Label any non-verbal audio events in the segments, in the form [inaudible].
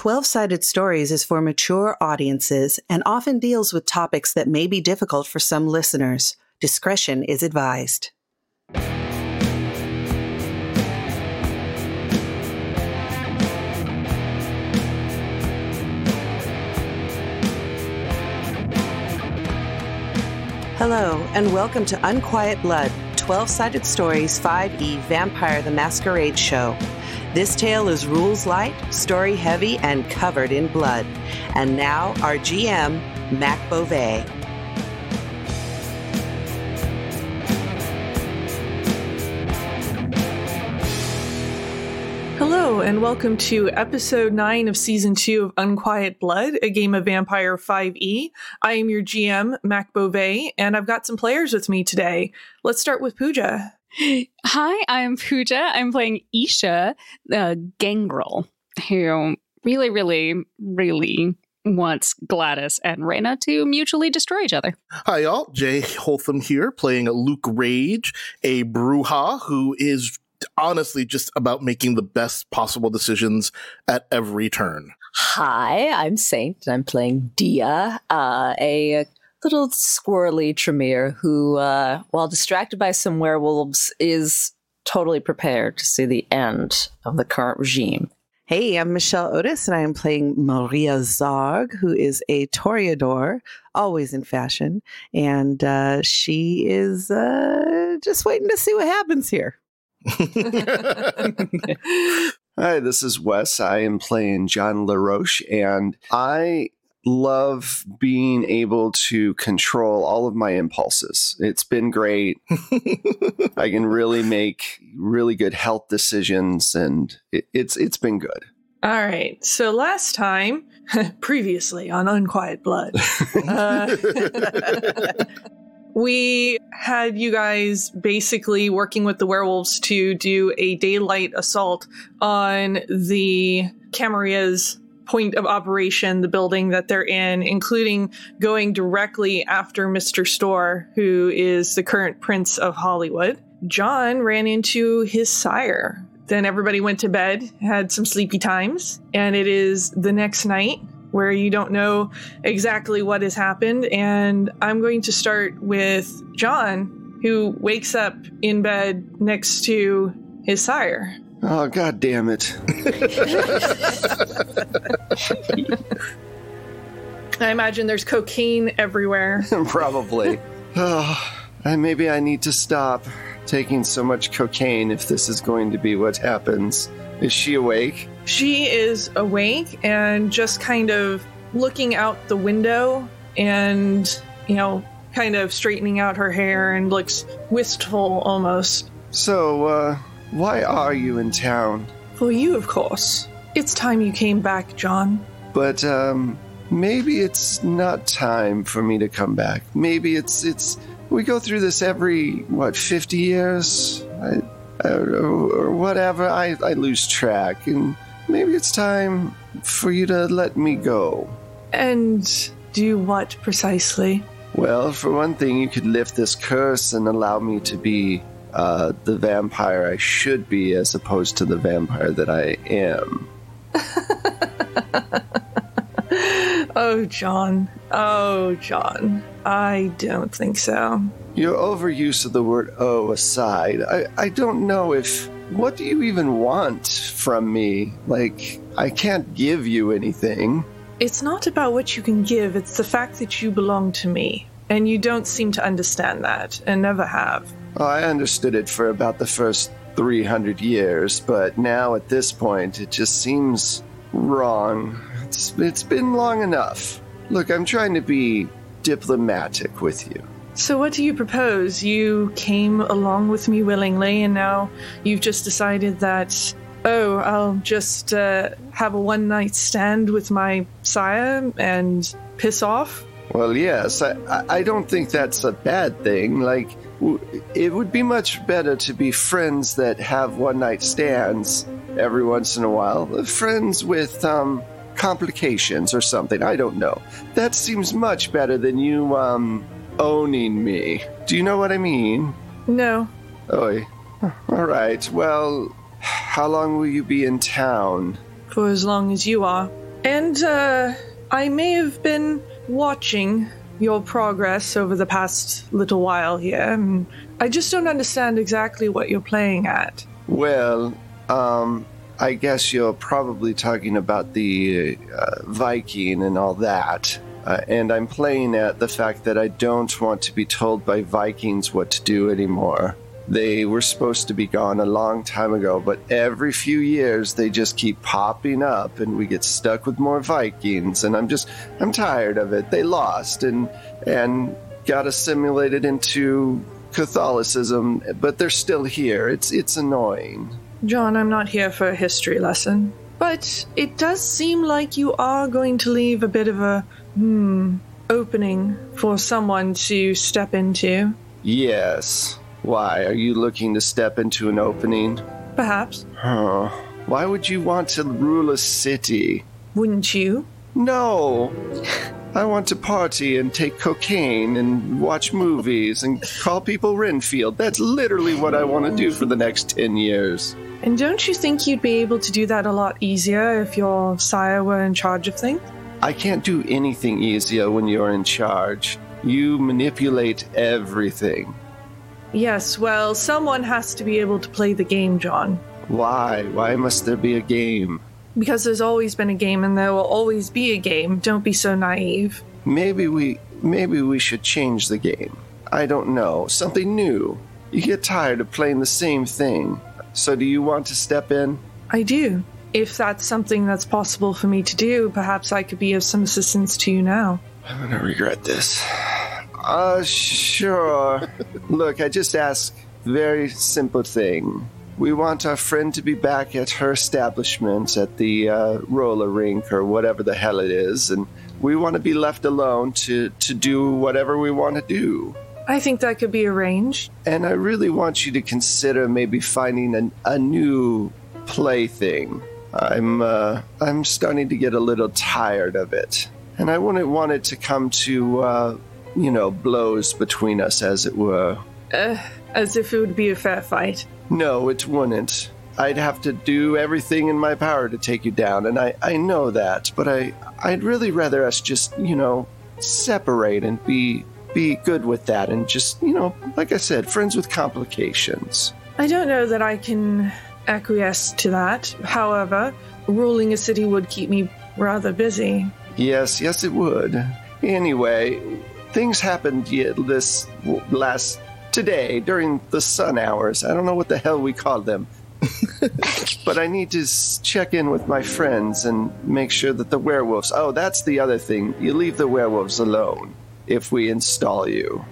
12 Sided Stories is for mature audiences and often deals with topics that may be difficult for some listeners. Discretion is advised. Hello, and welcome to Unquiet Blood 12 Sided Stories 5e Vampire the Masquerade Show. This tale is rules light, story heavy, and covered in blood. And now, our GM, Mac Beauvais. Hello, and welcome to episode 9 of season 2 of Unquiet Blood, a game of Vampire 5e. I am your GM, Mac Beauvais, and I've got some players with me today. Let's start with Pooja. Hi, I'm Pooja. I'm playing Isha, the gangrel, who really, really, really wants Gladys and Reyna to mutually destroy each other. Hi, y'all. Jay Holtham here, playing Luke Rage, a Brujah who is honestly just about making the best possible decisions at every turn. Hi, I'm Saint, and I'm playing Dia, uh, a little squirrely Tremere who, uh, while distracted by some werewolves, is totally prepared to see the end of the current regime. Hey, I'm Michelle Otis, and I am playing Maria Zarg, who is a Toreador, always in fashion, and uh, she is uh, just waiting to see what happens here. [laughs] Hi, this is Wes. I am playing John LaRoche, and I love being able to control all of my impulses. It's been great. [laughs] I can really make really good health decisions, and it, it's it's been good. All right. So last time, [laughs] previously on Unquiet Blood, [laughs] uh, we had you guys basically working with the werewolves to do a daylight assault on the Camarilla's point of operation, the building that they're in, including going directly after Mr. Store, who is the current Prince of Hollywood. John ran into his sire. Then everybody went to bed, had some sleepy times, and it is the next night where you don't know exactly what has happened. And I'm going to start with John, who wakes up in bed next to his sire. Oh, god damn it. [laughs] I imagine there's cocaine everywhere. [laughs] Probably. Oh, and maybe I need to stop taking so much cocaine if this is going to be what happens. Is she awake? She is awake and just kind of looking out the window and, you know, kind of straightening out her hair and looks wistful almost. So, uh, why are you in town? For you, of course. It's time you came back, John. But, um, maybe it's not time for me to come back. Maybe it's, it's, we go through this every, what, 50 years? I, I, or whatever. I, I lose track. And maybe it's time for you to let me go. And do what precisely? Well, for one thing, you could lift this curse and allow me to be uh, the vampire I should be as opposed to the vampire that I am. [laughs] oh, John. Oh, John. I don't think so. Your overuse of the word oh aside, I, I don't know if. What do you even want from me? Like, I can't give you anything. It's not about what you can give, it's the fact that you belong to me. And you don't seem to understand that, and never have. I understood it for about the first 300 years, but now at this point, it just seems wrong. It's, it's been long enough. Look, I'm trying to be diplomatic with you. So, what do you propose? You came along with me willingly, and now you've just decided that, oh, I'll just uh, have a one night stand with my sire and piss off? Well, yes, I, I don't think that's a bad thing. Like, it would be much better to be friends that have one night stands every once in a while. Friends with, um, complications or something. I don't know. That seems much better than you, um, owning me. Do you know what I mean? No. Oi. All right. Well, how long will you be in town? For as long as you are. And uh, I may have been watching your progress over the past little while here. I just don't understand exactly what you're playing at. Well, um, I guess you're probably talking about the uh, Viking and all that. Uh, and I'm playing at the fact that I don't want to be told by Vikings what to do anymore. They were supposed to be gone a long time ago, but every few years they just keep popping up and we get stuck with more Vikings and I'm just I'm tired of it. They lost and and got assimilated into Catholicism, but they're still here. It's it's annoying. John, I'm not here for a history lesson. But it does seem like you are going to leave a bit of a, hmm, opening for someone to step into. Yes. Why? Are you looking to step into an opening? Perhaps. Huh. Why would you want to rule a city? Wouldn't you? No. [laughs] I want to party and take cocaine and watch movies and call people Renfield. That's literally what I want to do for the next 10 years. And don't you think you'd be able to do that a lot easier if your sire were in charge of things? I can't do anything easier when you're in charge. You manipulate everything. Yes, well, someone has to be able to play the game, John. Why? Why must there be a game? Because there's always been a game and there will always be a game. Don't be so naive. Maybe we maybe we should change the game. I don't know. Something new. You get tired of playing the same thing. So do you want to step in? I do. If that's something that's possible for me to do, perhaps I could be of some assistance to you now. I'm gonna regret this. Uh, sure. Look, I just ask very simple thing. We want our friend to be back at her establishment at the uh, roller rink or whatever the hell it is, and we want to be left alone to to do whatever we want to do. I think that could be arranged. And I really want you to consider maybe finding a, a new plaything. I'm uh, I'm starting to get a little tired of it, and I wouldn't want it to come to uh, you know blows between us, as it were. Uh, as if it would be a fair fight. No, it wouldn't. I'd have to do everything in my power to take you down, and I, I know that, but I I'd really rather us just, you know, separate and be be good with that and just, you know, like I said, friends with complications. I don't know that I can acquiesce to that. However, ruling a city would keep me rather busy. Yes, yes, it would. Anyway, things happened yet this last today during the sun hours. I don't know what the hell we call them. [laughs] but I need to check in with my friends and make sure that the werewolves. Oh, that's the other thing. You leave the werewolves alone if we install you.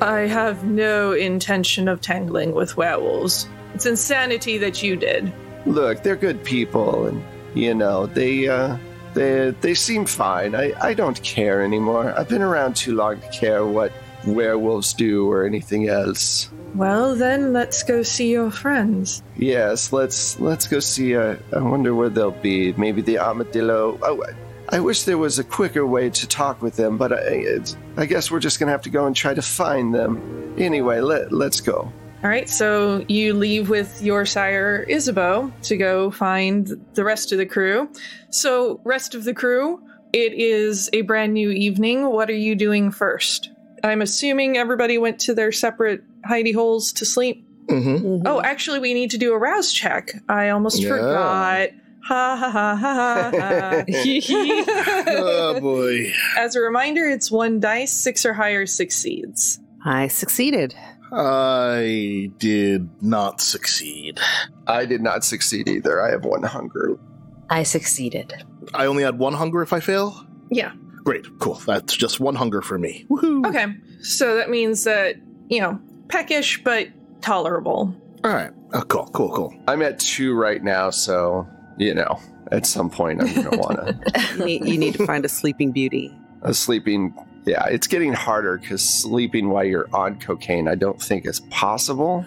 I have no intention of tangling with werewolves. It's insanity that you did. Look, they're good people, and you know they uh, they they seem fine. I I don't care anymore. I've been around too long to care what werewolves do or anything else. Well, then let's go see your friends. Yes, let's let's go see. Uh, I wonder where they'll be. Maybe the armadillo. Oh, I- wish there was a quicker way to talk with them, but I, I guess we're just gonna have to go and try to find them. Anyway, let let's go. All right, so you leave with your sire Isabeau to go find the rest of the crew. So, rest of the crew, it is a brand new evening. What are you doing first? I'm assuming everybody went to their separate hidey holes to sleep. Mm-hmm. Oh, actually, we need to do a rouse check. I almost Yeah. forgot. Ha ha ha ha ha. ha. [laughs] oh boy. As a reminder, it's one dice, six or higher succeeds. I succeeded. I did not succeed. I did not succeed either. I have one hunger. I succeeded. I only had one hunger if I fail. Yeah. Great, cool. That's just one hunger for me. Woohoo! Okay. So that means that, you know, peckish but tolerable. All right. Oh, cool, cool, cool. I'm at two right now, so you know, at some point I'm gonna want to. [laughs] You need, you need to find a sleeping beauty. a sleeping yeah it's getting harder because sleeping while you're on cocaine i don't think is possible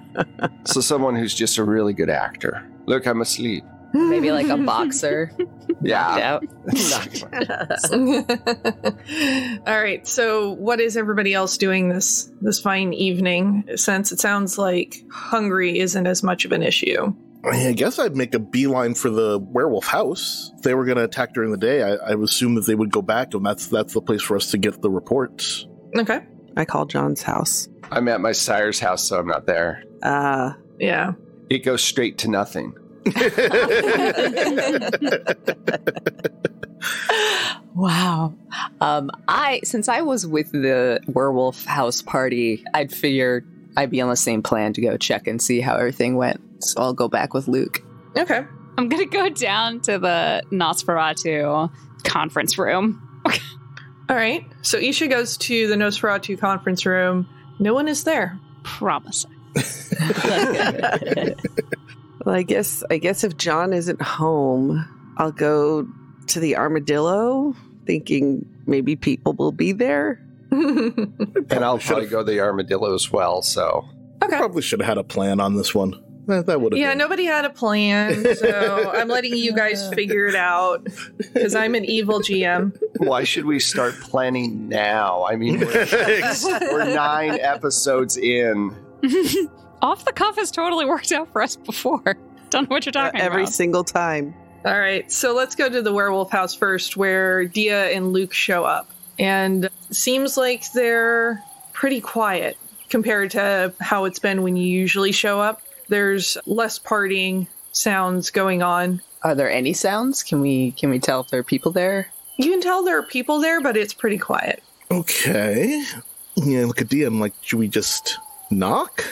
[laughs] so someone who's just a really good actor look i'm asleep Maybe like a boxer. [laughs] yeah out. [laughs] All right. So what is everybody else doing this this fine evening since it sounds like hungry isn't as much of an issue? I guess I'd make a beeline for the werewolf house. If they were going to attack during the day, I, I would assume that they would go back, and that's that's the place for us to get the reports. Okay. I call John's house. I'm at my sire's house, so I'm not there. Uh, Yeah. It goes straight to nothing. [laughs] Wow. Um, I since I was with the werewolf house party, I'd figure I'd be on the same plan to go check and see how everything went. So I'll go back with Luke. Okay. I'm gonna go down to the Nosferatu conference room. All right. So Isha goes to the Nosferatu conference room. No one is there. Promising. well, I guess I guess if John isn't home, I'll go to the armadillo, thinking maybe people will be there. And I'll probably go to the armadillo as well, so. Okay. Probably should have had a plan on this one. That, that would have Yeah, been. nobody had a plan, so [laughs] I'm letting you guys figure it out because I'm an evil GM. Why should we start planning now? I mean, we're, [laughs] we're nine episodes in. [laughs] Off the cuff has totally worked out for us before. Don't know what you're uh, talking every about. Every single time. All right, so let's go to the werewolf house first, where Dia and Luke show up, and seems like they're pretty quiet compared to how it's been when you usually show up. There's less partying sounds going on. Are there any sounds? Can we can we tell if there are people there? You can tell there are people there, but it's pretty quiet. Okay. Yeah, look at DM. Like, should we just knock?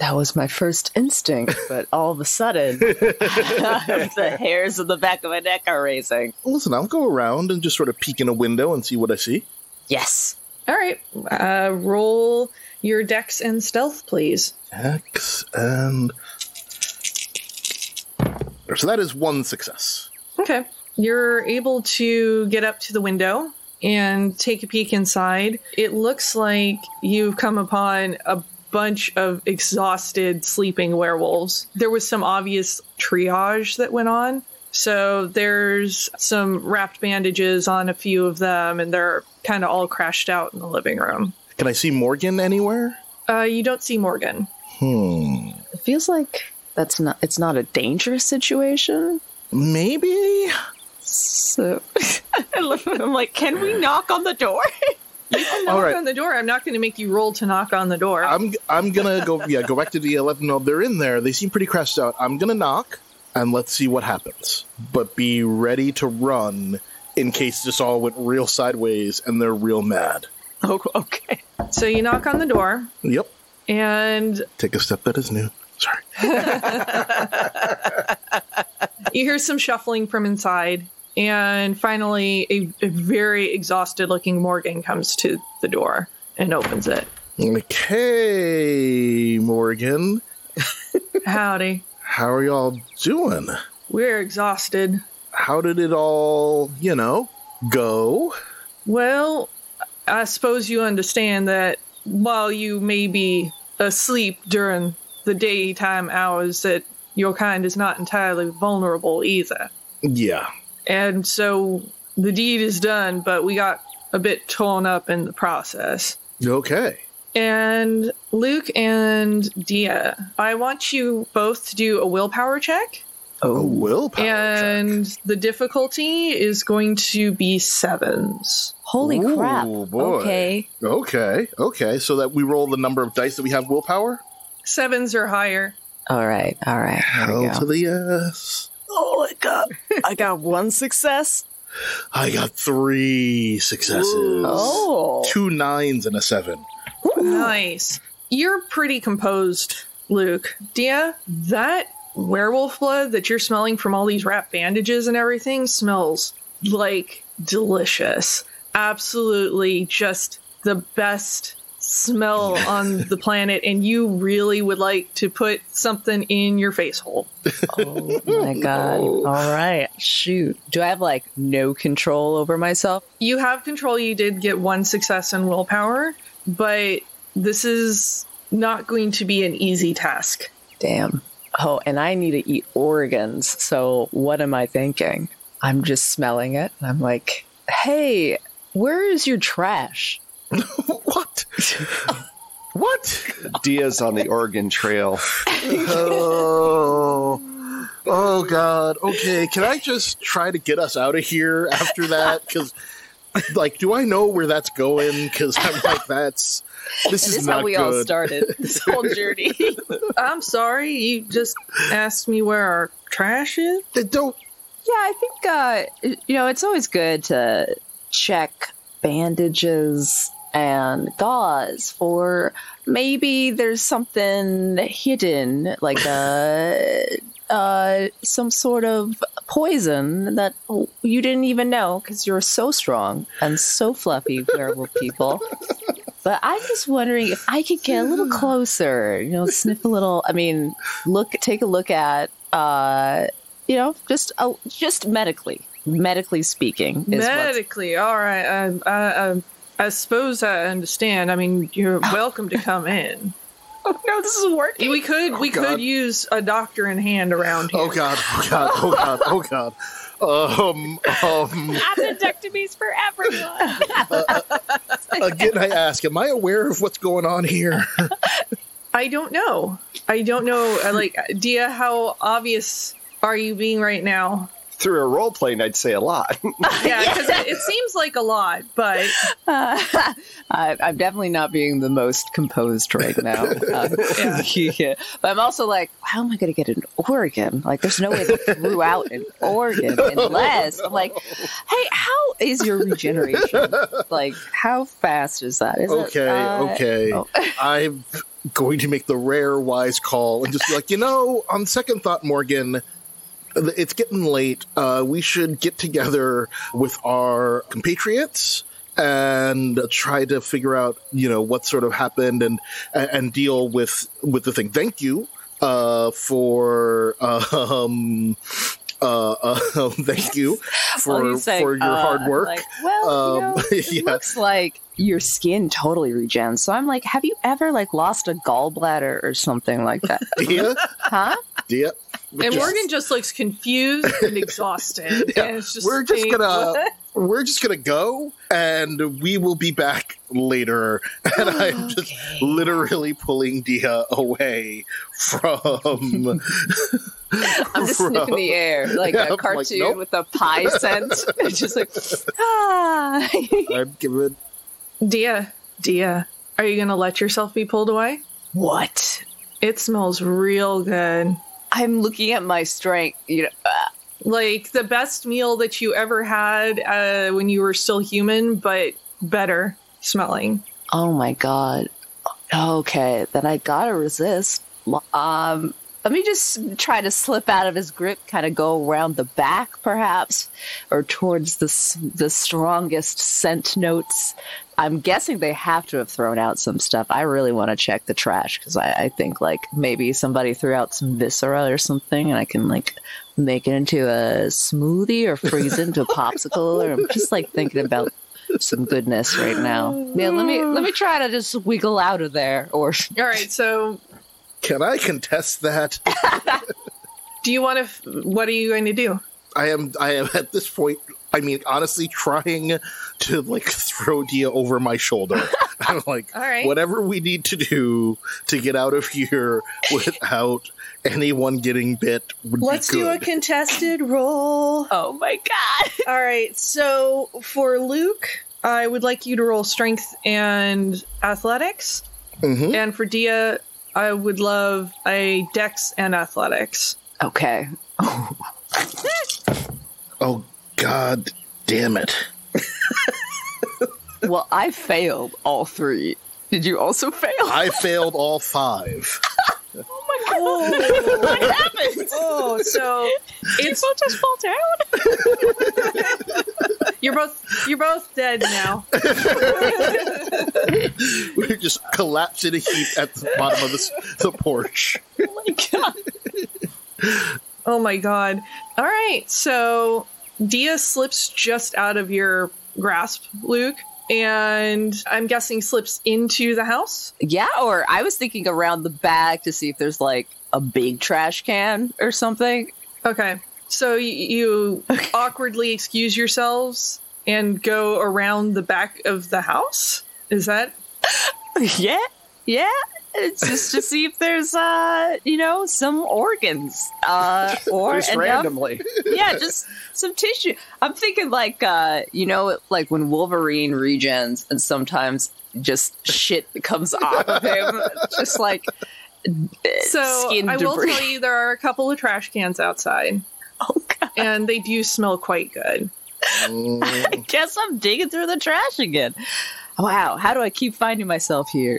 That was my first instinct, but all of a sudden, [laughs] the hairs on the back of my neck are raising. Listen, I'll go around and just sort of peek in a window and see what I see. Yes. All right, uh, roll your dex and stealth, please. X and. So that is one success. Okay. You're able to get up to the window and take a peek inside. It looks like you've come upon a bunch of exhausted sleeping werewolves. There was some obvious triage that went on. So there's some wrapped bandages on a few of them, and they're kind of all crashed out in the living room. Can I see Morgan anywhere? Uh, you don't see Morgan. Hmm. It feels like that's not it's not a dangerous situation. Maybe? So [laughs] I am like, can we knock on the door? [laughs] You can knock All right. on the door. I'm not going to make you roll to knock on the door. I'm I'm gonna go yeah go back to the eleven. No, they're in there. They seem pretty crashed out. I'm gonna knock and let's see what happens. But be ready to run in case this all went real sideways and they're real mad. oh, okay. so you knock on the door, Yep. and Take a step that is new. Sorry. [laughs] You hear some shuffling from inside, and finally, a, a very exhausted looking Morgan comes to the door and opens it. Okay, Morgan. Howdy. How are y'all doing? We're exhausted. How did it all, you know, go? Well, I suppose you understand that while you may be asleep during the daytime hours, that your kind is not entirely vulnerable either. Yeah. And so the deed is done, but we got a bit torn up in the process. Okay. And Luke and Dia, I want you both to do a willpower check. A willpower and check. the difficulty is going to be sevens. Holy Ooh, crap. boy. Okay. Okay. Okay. So that we roll the number of dice that we have willpower? Sevens or higher. All right. All right. Hell to the yes. Oh, I got I got one success. I got three successes. Oh. Two nines and a seven. Nice. You're pretty composed, Luke. Dia, that werewolf blood that you're smelling from all these wrapped bandages and everything smells like delicious. Absolutely just the best smell on the planet, and you really would like to put something in your face hole. Oh my oh, god. All right. Shoot. Do I have like no control over myself? You have control. You did get one success in willpower, but this is not going to be an easy task. Damn. Oh, and I need to eat organs. So what am I thinking? I'm just smelling it. And I'm like, hey, where is your trash? [laughs] what? what? Dia's on the Oregon Trail. Oh. Oh God. Okay, can I just try to get us out of here after that? Because, like, do I know where that's going? Because I'm like, that's this This is is not how we good. all started [laughs] this whole journey. [laughs] I'm sorry, you just asked me where our trash is. They don't. Yeah, I think uh, you know it's always good to check bandages and gauze for maybe there's something hidden, like a [laughs] uh, some sort of poison that you didn't even know because you're so strong and so fluffy, werewolf people. But I'm just wondering if I could get a little closer, you know, sniff a little. I mean, look, take a look at, uh, you know, just uh, just medically, medically speaking, is Medically, all right. I, I, I, I suppose I understand. I mean, you're [laughs] welcome to come in. Oh no, this is working. We could, we God. could use a doctor in hand around here. Oh God. Oh God. Oh God. Oh God. Um. Um. Appendectomies for everyone. [laughs] Again, I ask: Am I aware of what's going on here? I don't know. I don't know. Like, Dia, how obvious are you being right now? Through a role playing, I'd say a lot. [laughs] [laughs] Yeah, because it, it seems like a lot, but [laughs] I, I'm definitely not being the most composed right now. Um, yeah. But I'm also like, how am I going to get an organ? Like, there's no way they threw out an organ unless I'm like, hey, how is your regeneration? Like, how fast is that? Is it, Okay. uh, okay. oh. I'm going to make the rare wise call and just be like, you know, on second thought, Morgan, it's getting late. Uh, we should get together with our compatriots and try to figure out, you know, what sort of happened and and deal with with the thing. Thank you uh, for [laughs] um. Uh, uh, [laughs] thank you [laughs] for saying, for your uh, hard work. Like, well, you Um, know, it yeah. looks like your skin totally regens. So I'm like, have you ever like lost a gallbladder or something like that? Dia, huh? Dia. and Morgan just looks confused and [laughs] exhausted. Yeah, and it's just we're just like, gonna what? [laughs] we're just gonna go and we will be back later [laughs] and i'm just literally pulling dia away from I'm just from- sniffing the air like Yeah, I'm a like, cartoon nope. with a pie scent. It's just like, ah. i'm giving Dia, Dia, are you gonna let yourself be pulled away? what? It smells real good. I'm looking at my strength. You know, uh, Like the best meal that you ever had uh, when you were still human, but better smelling. oh my god. Okay, then I gotta resist. Um, let me just try to slip out of his grip, kind of go around the back, perhaps, or towards the the strongest scent notes. I'm guessing they have to have thrown out some stuff. I really want to check the trash because I, I think like maybe somebody threw out some viscera or something, and I can like make it into a smoothie or freeze it into a popsicle. Or I'm just like thinking about some goodness right now. [sighs] Yeah, let me let me try to just wiggle out of there. Or All right, so can i contest that [laughs] [laughs] do you want to? F- what are you going to do? i am i am at this point i mean honestly trying to like throw dia over my shoulder [laughs] i'm like All right. whatever we need to do to get out of here without anyone getting bit would Let's be do a contested roll. oh my god, All right, so for Luke, I would like you to roll strength and athletics. Mhm. And for Dia, I would love a dex and athletics. okay. [laughs] Oh God damn it. [laughs] Well, I failed all three. Did you also fail? I failed all five. [laughs] Oh what happened? Oh, so it's People just fall down. you're both you're both dead now. We just collapsed in a heap at the bottom of the, the porch. Oh, oh my god. All right, so Dia slips just out of your grasp, Luke, and I'm guessing slips into the house. Yeah, or I was thinking around the back to see if there's like a big trash can or something. Okay. So y- you [laughs] awkwardly excuse yourselves and go around the back of the house? Is that [laughs] Yeah, yeah. It's [laughs] just to see if there's, uh, you know, some organs, uh, or Just enough- randomly. [laughs] yeah, just some tissue. I'm thinking like, uh, you know, like when Wolverine regens and sometimes just shit comes off of him, just like So skin I will debris. tell you there are a couple of trash cans outside, [laughs] Oh god! and they do smell quite good. Mm, Guess I'm digging through the trash again. Wow, how do I keep finding myself here?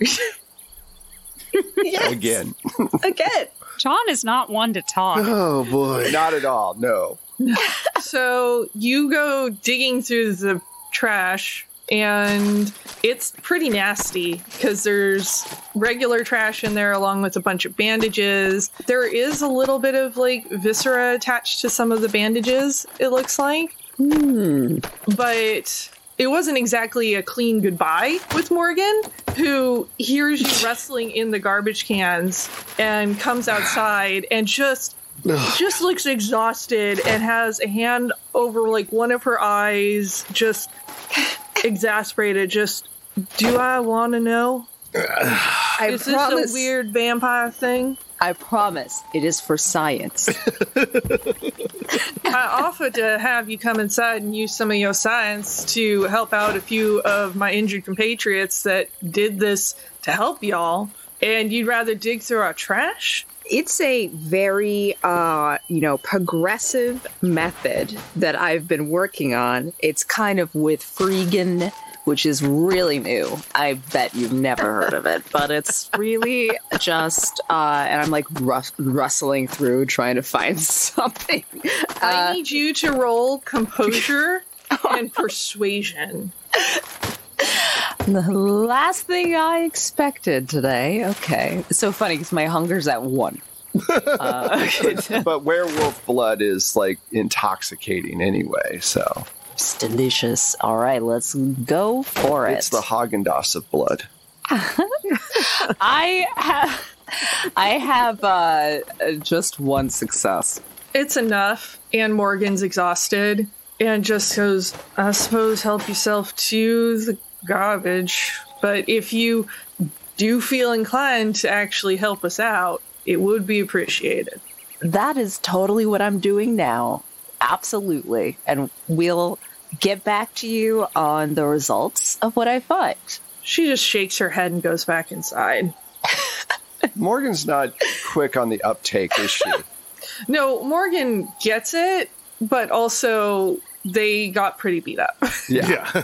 [laughs] Again. [laughs] Again. John is not one to talk. oh boy. Not at all. No. [laughs] So you go digging through the trash, and it's pretty nasty because there's regular trash in there along with a bunch of bandages. There is a little bit of like viscera attached to some of the bandages, it looks like. Hmm. But it wasn't exactly a clean goodbye with Morgan, who hears you [laughs] wrestling in the garbage cans and comes outside and just just looks exhausted and has a hand over like one of her eyes, just [laughs] exasperated. Just, do I want to know? I Is this a weird vampire thing? I promise it is for science. [laughs] I offered to have you come inside and use some of your science to help out a few of my injured compatriots that did this to help y'all, and you'd rather dig through our trash? it's a very uh you know progressive method that i've been working on it's kind of with freegan, which is really new. I bet you've never heard of it, but it's really just, uh, and I'm like rus- rustling through trying to find [laughs] something. I need you to roll composure [laughs] and persuasion. The last thing I expected today. Okay. It's so funny because my hunger's at one. [laughs] uh, But werewolf blood is like intoxicating anyway, so it's delicious. All right, let's go for it. it's the Haagen Dazs of blood. [laughs] I have, I have uh, just one success. It's enough, and Morgan's exhausted and just goes, I suppose help yourself to the garbage. But if you do feel inclined to actually help us out, it would be appreciated. That is totally what I'm doing now. Absolutely. And we'll get back to you on the results of what I find. She just shakes her head and goes back inside. [laughs] Morgan's not quick on the uptake, is she? [laughs] No, Morgan gets it, but also they got pretty beat up. [laughs] Yeah.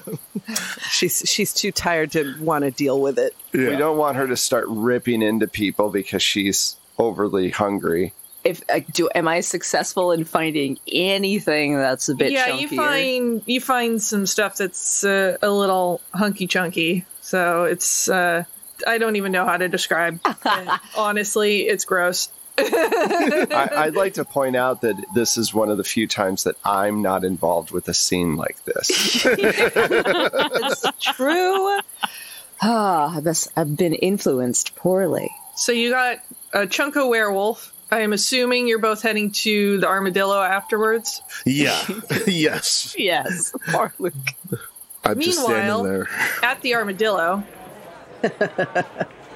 She's she's too tired to want to deal with it. We don't want her to start ripping into people because she's overly hungry. If uh, do am I successful in finding anything that's a bit yeah, chunkier? you find you find some stuff that's uh, a little hunky chunky. So it's uh, I don't even know how to describe. it. [laughs] Honestly, it's gross. I, [laughs] I'd like to point out that this is one of the few times that I'm not involved with a scene like this. [laughs] it's true. Ah, I I've been influenced poorly. So you got a chunk of werewolf. I am assuming you're both heading to the armadillo afterwards. Yeah. [laughs] [laughs] yes. Yes. I'm just Meanwhile- standing there. [laughs] at the armadillo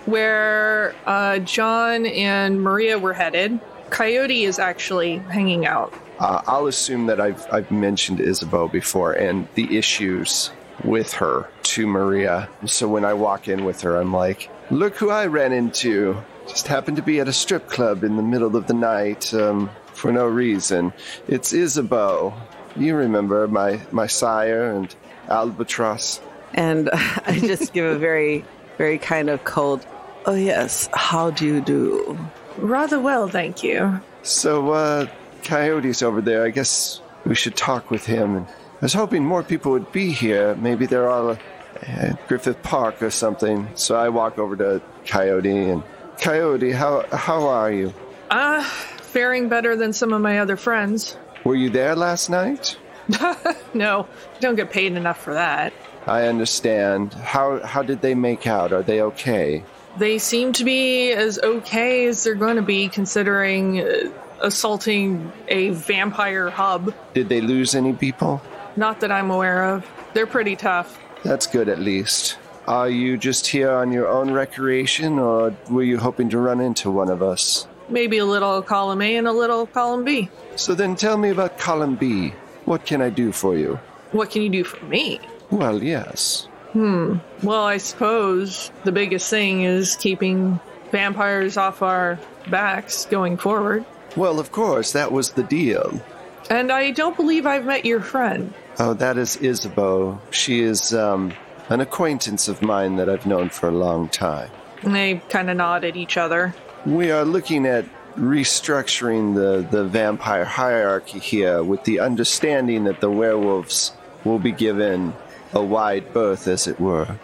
where uh, john and maria were headed coyote is actually hanging out Uh, I'll assume that I've, I've mentioned Isabeau before and the issues with her to Maria. So when I walk in with her, I'm like, look who I ran into. Just happened to be at a strip club in the middle of the night um, for no reason. It's Isabeau. You remember my, my sire and Albatross. And [laughs] I just give a very very kind of cold. Oh yes, how do you do? rather well thank you So, uh, Coyote's over there. I guess we should talk with him. And I was hoping more people would be here. Maybe they're all at Griffith Park or something. So I walk over to Coyote and Coyote, how how are you? uh faring better than some of my other friends Were you there last night? [laughs] no don't get paid enough for that I understand. How how did they make out? Are they okay? they seem to be as okay as they're going to be considering uh, assaulting a vampire hub Did they lose any people? not that i'm aware of they're pretty tough That's good at least. Are you just here on your own recreation, or were you hoping to run into one of us? Maybe a little column A and a little column B. So then tell me about column B. What can I do for you? What can you do for me? Well, yes. Hmm. Well, I suppose the biggest thing is keeping vampires off our backs going forward. Well, of course, that was the deal. And I don't believe I've met your friend. Oh, that is Isabeau. She is um, an acquaintance of mine that I've known for a long time. And they kind of nod at each other. We are looking at restructuring the, the vampire hierarchy here with the understanding that the werewolves will be given a wide berth, as it were.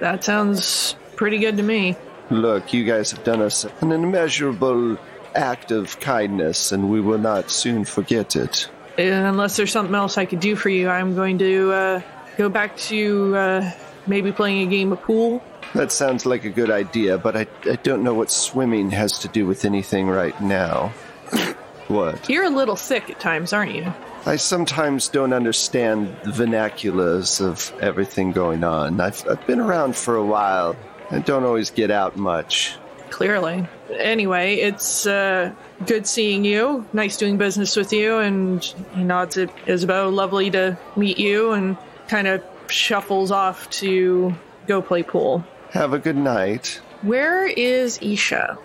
That sounds pretty good to me. Look, you guys have done us an immeasurable act of kindness, and we will not soon forget it. And unless there's something else I could do for you, I'm going to uh, go back to uh, maybe playing a game of pool. That sounds like a good idea, but I, I don't know what swimming has to do with anything right now. [coughs] what? You're a little sick at times, aren't you? I sometimes don't understand the vernaculars of everything going on. I've, I've been around for a while. I don't always get out much. Clearly. Anyway, it's uh, good seeing you. Nice doing business with you. And he nods at Isabeau. Lovely to meet you. And kind of shuffles off to go play pool. Have a good night. Where is Isha?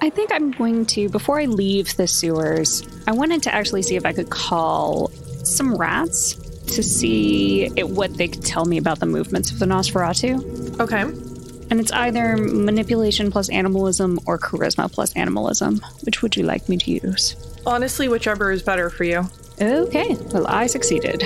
I think I'm going to, before I leave the sewers, I wanted to actually see if I could call some rats to see it, what they could tell me about the movements of the Nosferatu. Okay. And it's either manipulation plus animalism or charisma plus animalism. Which would you like me to use? Honestly, whichever is better for you. Okay, well, I succeeded.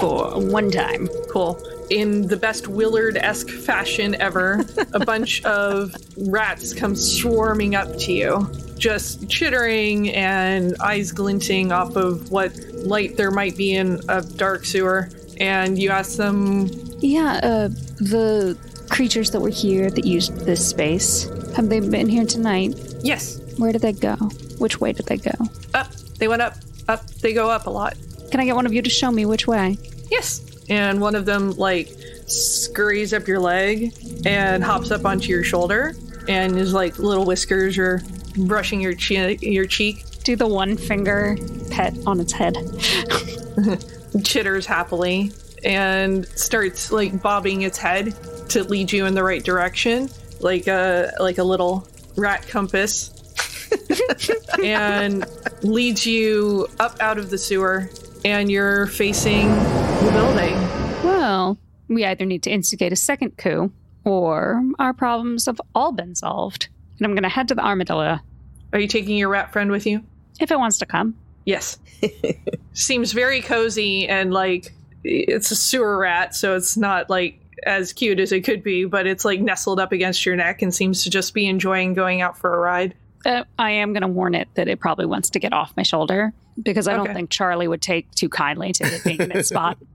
For one time. Cool. In the best Willard esque fashion ever, a [laughs] bunch of rats come swarming up to you, just chittering and eyes glinting off of what light there might be in a dark sewer. And you ask them, Yeah, uh, the creatures that were here that used this space, have they been here tonight? Yes, Where did they go? Which way did they go? up. They went up, up. They go up a lot. Can I get one of you to show me which way? Yes. And one of them, like, scurries up your leg and hops up onto your shoulder, and his, like, little whiskers are brushing your, chi- your cheek. Do the one finger pet on its head. [laughs] chitters happily and starts like bobbing its head to lead you in the right direction like a like a little rat compass and leads you up out of the sewer and you're facing the building Well, we either need to instigate a second coup, or our problems have all been solved. And I'm going to head to the armadillo are you taking your rat friend with you if it wants to come. yes [laughs] seems very cozy and like it's a sewer rat so it's not like as cute as it could be but it's like nestled up against your neck and seems to just be enjoying going out for a ride Uh, I am going to warn it that it probably wants to get off my shoulder because I Okay. don't think Charlie would take too kindly to it being in its spot. [laughs]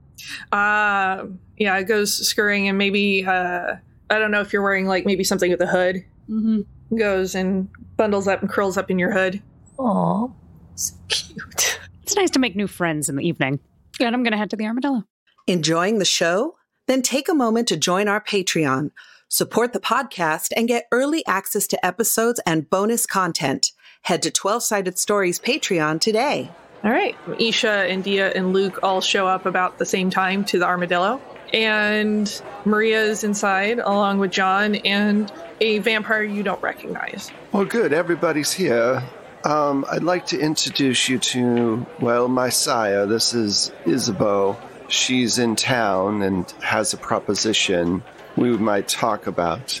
Uh, yeah, it goes scurrying and maybe, uh, I don't know if you're wearing like maybe something with a hood. hmm Goes and bundles up and curls up in your hood. Aw, so cute. [laughs] It's nice to make new friends in the evening. And I'm going to head to the armadillo. Enjoying the show? Then take a moment to join our Patreon, support the podcast, and get early access to episodes and bonus content. Head to 12 Sided Stories Patreon today. All right. Isha and Dia and Luke all show up about the same time to the armadillo. And Maria is inside along with John and a vampire you don't recognize. Well, good. Everybody's here. Um, I'd like to introduce you to, well, my sire. This is Isabeau. She's in town and has a proposition we might talk about.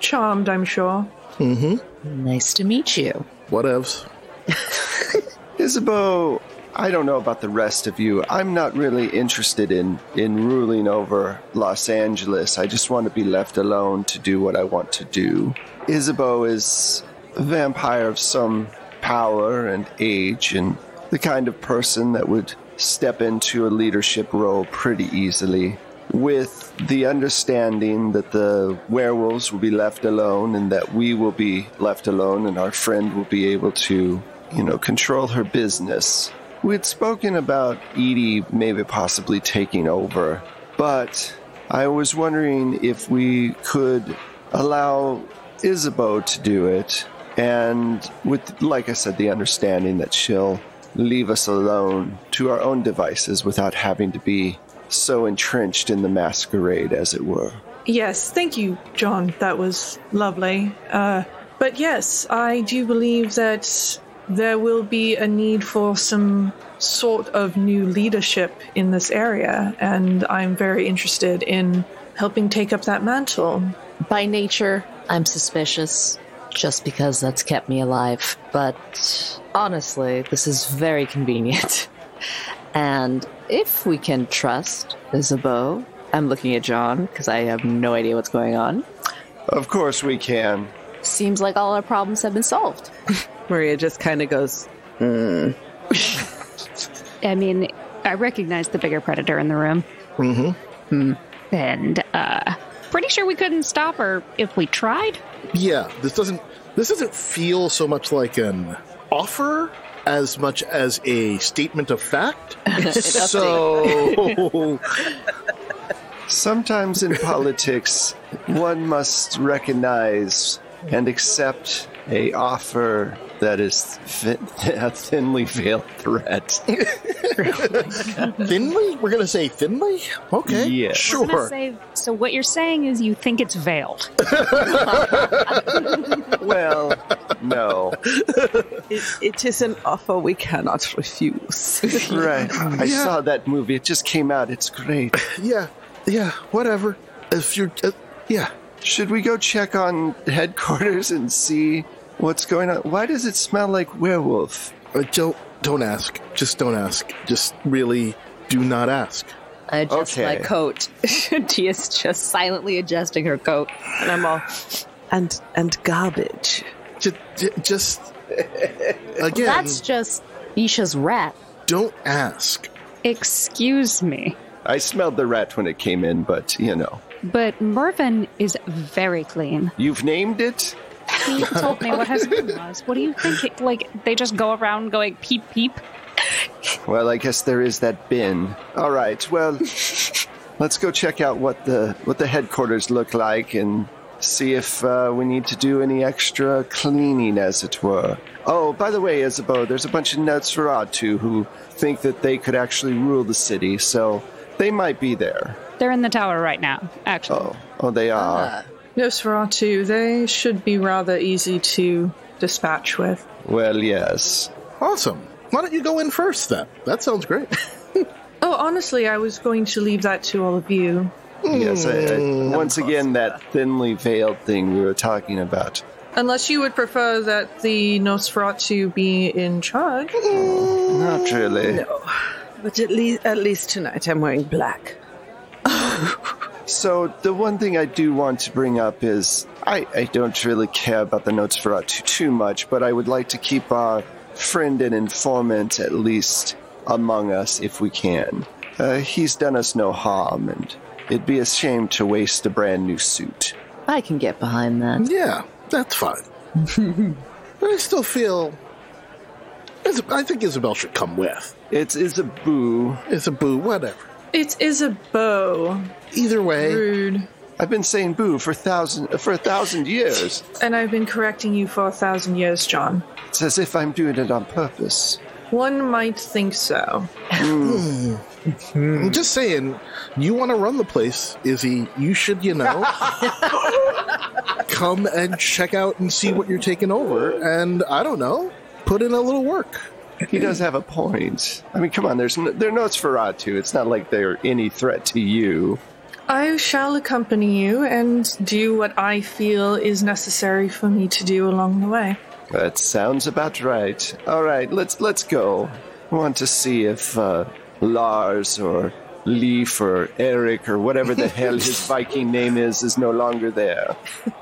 Charmed, I'm sure. Mm-hmm. Nice to meet you. Whatevs. [laughs] Isabeau, I don't know about the rest of you. I'm not really interested in, in ruling over Los Angeles. I just want to be left alone to do what I want to do. Isabeau is a vampire of some power and age, and the kind of person that would step into a leadership role pretty easily. With the understanding that the werewolves will be left alone and that we will be left alone and our friend will be able to you know, control her business. We had spoken about Edie maybe possibly taking over, but I was wondering if we could allow Isabeau to do it, and with, like I said, the understanding that she'll leave us alone to our own devices without having to be so entrenched in the masquerade, as it were. Yes, thank you, John. That was lovely. Uh, but yes, I do believe that there will be a need for some sort of new leadership in this area, and I'm very interested in helping take up that mantle. By nature, I'm suspicious just because that's kept me alive. But honestly, this is very convenient. [laughs] and if we can trust Isabeau, I'm looking at John because I have no idea what's going on. Of course we can. Seems like all our problems have been solved. [laughs] Maria just kind of goes, [laughs] I mean, I recognize the bigger predator in the room. Mm-hmm. And uh, pretty sure we couldn't stop her if we tried. Yeah, this doesn't this doesn't feel so much like an offer as much as a statement of fact. [laughs] so [laughs] Sometimes in politics, one must recognize and accept a offer that is thi- [laughs] a thinly veiled threat. [laughs] thinly, we're gonna say thinly. Okay, Yes. I was gonna sure. say, so what you're saying is you think it's veiled. [laughs] well, no. it, it is an offer we cannot refuse. Right. I Yeah. saw that movie. It just came out. It's great. Yeah, yeah, whatever. If you're, uh, yeah, Should we go check on headquarters and see what's going on? Why does it smell like werewolf? uh, don't don't ask. Just don't ask. Just really do not ask. I adjust my coat. [laughs] she is just silently adjusting her coat. And I'm all, and and garbage. Just, just [laughs] again, that's just Isha's rat. don't ask. Excuse me. I smelled the rat when it came in, but you know. But Mervyn is very clean. You've named it? He [laughs] told me what his name was. What do you think? It, like, they just go around going peep peep? Well, I guess there is that bin. All right. Well, [laughs] let's go check out what the what the headquarters look like and see if uh, we need to do any extra cleaning, as it were. Oh, by the way, Isabeau, there's a bunch of Nosferatu who think that they could actually rule the city, so they might be there. They're in the tower right now, actually. Oh, oh, they are. Nosferatu, they should be rather easy to dispatch with. Well, yes. Awesome. Why don't you go in first then? That sounds great. [laughs] Oh, honestly, I was going to leave that to all of you. Yes, I, I, hmm. once again, that thinly veiled thing we were talking about. Unless you would prefer that the Nosferatu be in charge. Hmm. Not really. No. But at least at least tonight I'm wearing black. [laughs] So, the one thing I do want to bring up is I, I don't really care about the Nosferatu, too much, but I would like to keep our friend and informant at least among us if we can. Uh, he's done us no harm, and it'd be a shame to waste a brand new suit. I can get behind that. yeah, that's fine. [laughs] but I still feel. I think Isabel should come with. It's is a boo. It's a boo, whatever. It is a bow. Either way, Rude. I've been saying boo for thousand for a thousand years. And I've been correcting you for a thousand years, John. It's as if I'm doing it on purpose. One might think so. Hmm. I'm just saying, you want to run the place, Izzy. You should, you know, [laughs] come and check out and see what you're taking over. And I don't know, put in a little work. He does have a point. I mean, come on, there's n- they're Nosferatu. It's not like they're any threat to you. I shall accompany you and do what I feel is necessary for me to do along the way. That sounds about right. All right, let's let's go. I want to see if uh, Lars or Leaf or Eric or whatever the hell his [laughs] Viking name is is no longer there. [laughs]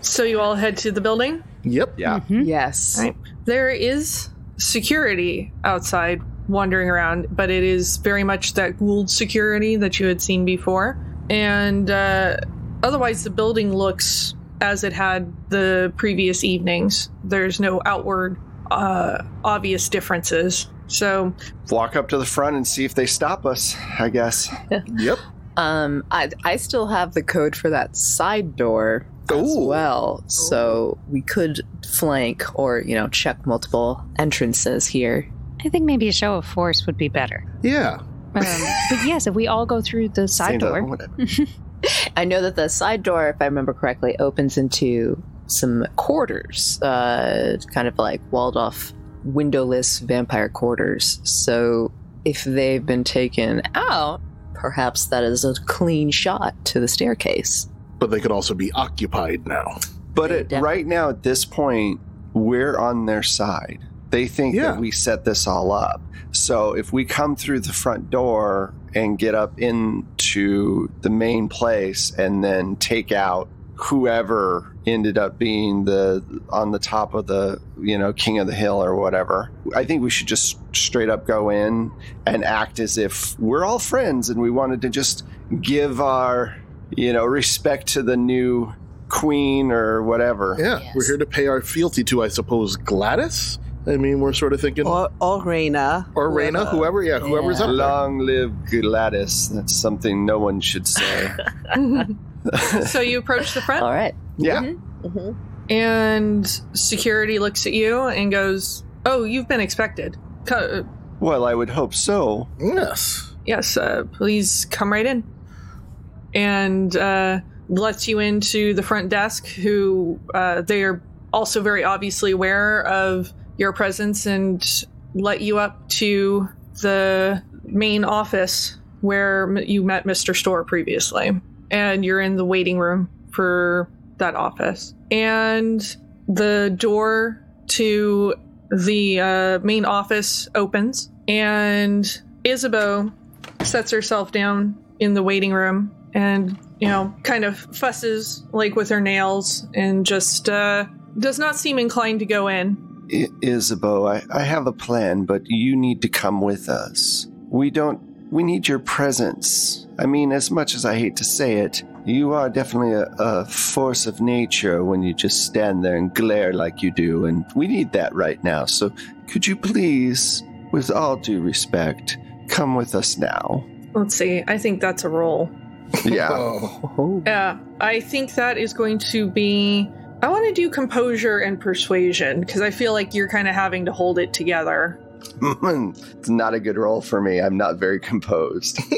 So you all head to the building? Yep. Yeah. Yes. Right. There is security outside wandering around, but it is very much that ghoul security that you had seen before. And uh, otherwise, the building looks as it had the previous evenings. There's no outward uh, obvious differences. So, Walk up to the front and see if they stop us. I guess. Yep. Um, I I still have the code for that side door as Ooh. well, so we could flank or you know check multiple entrances here. I think maybe a show of force would be better. Yeah. Um, but yes, if we all go through the side Saint, uh, door. [laughs] I know that the side door, if I remember correctly, opens into some quarters, uh, kind of like walled off, windowless vampire quarters. So if they've been taken out, perhaps that is a clean shot to the staircase. But they could also be occupied now. But They at, right now, at this point, we're on their side. They think Yeah. that we set this all up. So if we come through the front door and get up into the main place and then take out whoever ended up being the on the top of the you know king of the hill or whatever i think we should just straight up go in and act as if we're all friends and we wanted to just give our you know respect to the new queen or whatever Yeah. Yes. We're here to pay our fealty to, I suppose, Gladys? I mean, we're sort of thinking. Or, or Raina. or Raina, whoever, yeah, whoever's Yeah. up there. long live gladys that's something no one should say [laughs] [laughs] so you approach the front, All right. yeah and security looks at you and goes, "Oh, you've been expected. Co- well i would hope so Yes. yes, uh, please come right in." And uh, lets you into the front desk. Who uh, they are also very obviously aware of your presence and let you up to the main office where you met Mr. Store previously. And you're in the waiting room for that office. And the door to the uh, main office opens, and Isabeau sets herself down in the waiting room and, you know, kind of fusses like with her nails and just uh, does not seem inclined to go in. I- Isabeau, I, I have a plan, but you need to come with us. We don't. We need your presence. I mean, as much as I hate to say it, you are definitely a, a force of nature when you just stand there and glare like you do, and we need that right now. So, could you please, with all due respect, come with us now? Let's see. I think that's a roll. Yeah. [laughs] Oh. Yeah, I think that is going to be. I want to do composure and persuasion because I feel like you're kind of having to hold it together. [laughs] it's not a good role for me. I'm not very composed. [laughs]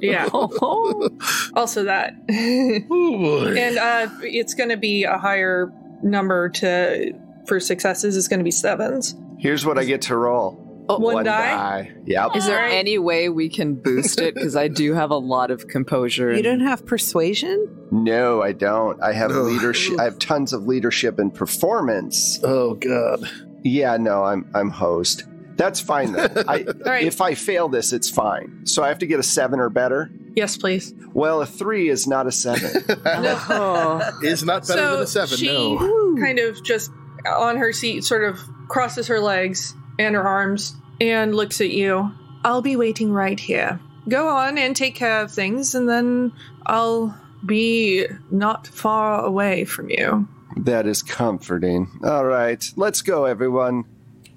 Yeah. [laughs] also that. Oh, boy. and uh, it's going to be a higher number to for successes. It's going to be sevens. Here's what I get to roll. Oh, One die? Yep. Is there Alright. any way we can boost it? Because I do have a lot of composure. You and- don't have persuasion? No, I don't. I have Ugh. leadership. I have tons of leadership and performance. oh, God. Yeah, no, I'm I'm host. That's fine though. [laughs] I, right. If I fail this, it's fine. So I have to get a seven or better. Yes, please. Well, a three is not a seven. [laughs] Oh. Is not better so than a seven, she no. kind of just on her seat, sort of crosses her legs and her arms and looks at you. I'll be waiting right here. Go on and take care of things, and then I'll be not far away from you. that is comforting. All right, let's go, everyone.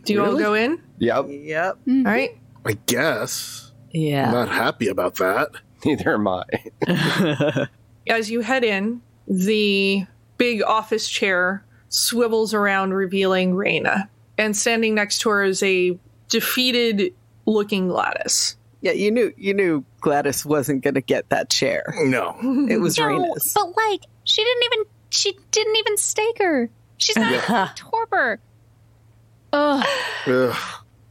Do you all go in? Yep. Yep. Hmm. All right. I guess. I'm yeah. not happy about that. [laughs] Neither am I. [laughs] As you head in, the big office chair swivels around, revealing Raina. And standing next to her is a defeated looking Gladys. Yeah, you knew you knew Gladys wasn't going to get that chair. No. [laughs] It was No, Raina's. but like she didn't even she didn't even stake her. She's not even Torpor. Ugh. Ugh.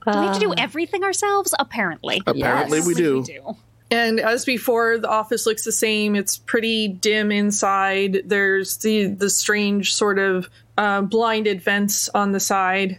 Do we have to do everything ourselves? Apparently. Apparently we do. And as before, the office looks the same. It's pretty dim inside. There's the the strange sort of uh, blinded vents on the side.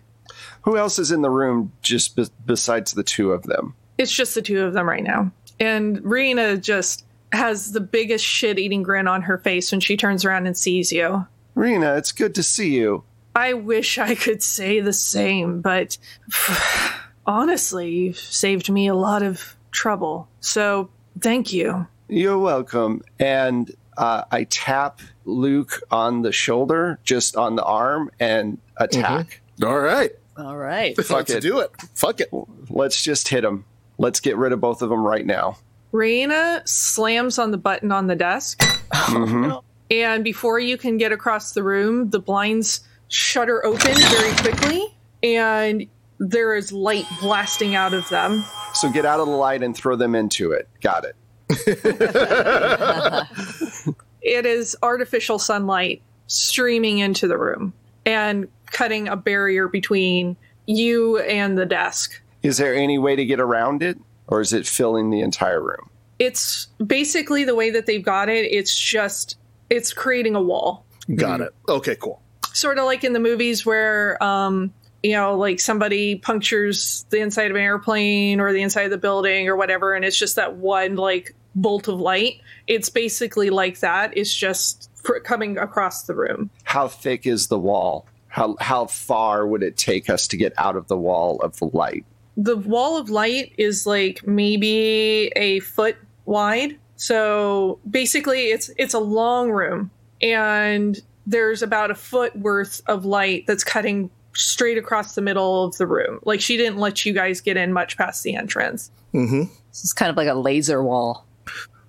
Who else is in the room just be- besides the two of them? It's just the two of them right now. And Raina just has the biggest shit eating grin on her face when she turns around and sees you. Raina, it's good to see you. I wish I could say the same, but [sighs] honestly, you've saved me a lot of trouble. So thank you. You're welcome. And uh, I tap Luke on the shoulder, just on the arm, and attack. All right. All right. Fuck Let's it. do it. Fuck it. Let's just hit him. Let's get rid of both of them right now. Raina slams on the button on the desk, Mhm. and before you can get across the room, the blinds shutter open very quickly, and there is light blasting out of them. So get out of the light and throw them into it. Got it. [laughs] It is artificial sunlight streaming into the room and cutting a barrier between you and the desk. Is there any way to get around it, or is it filling the entire room? It's basically the way that they've got it. It's just, it's creating a wall. Got it. Okay, cool. Sort of like in the movies where, um, you know, like somebody punctures the inside of an airplane or the inside of the building or whatever, and it's just that one like bolt of light. It's basically like that. It's just fr- coming across the room. How thick is the wall? How how far would it take us to get out of the wall of light? the wall of light is like maybe a foot wide so basically it's it's a long room and there's about a foot worth of light that's cutting straight across the middle of the room like she didn't let you guys get in much past the entrance Mm-hmm. This is kind of like a laser wall.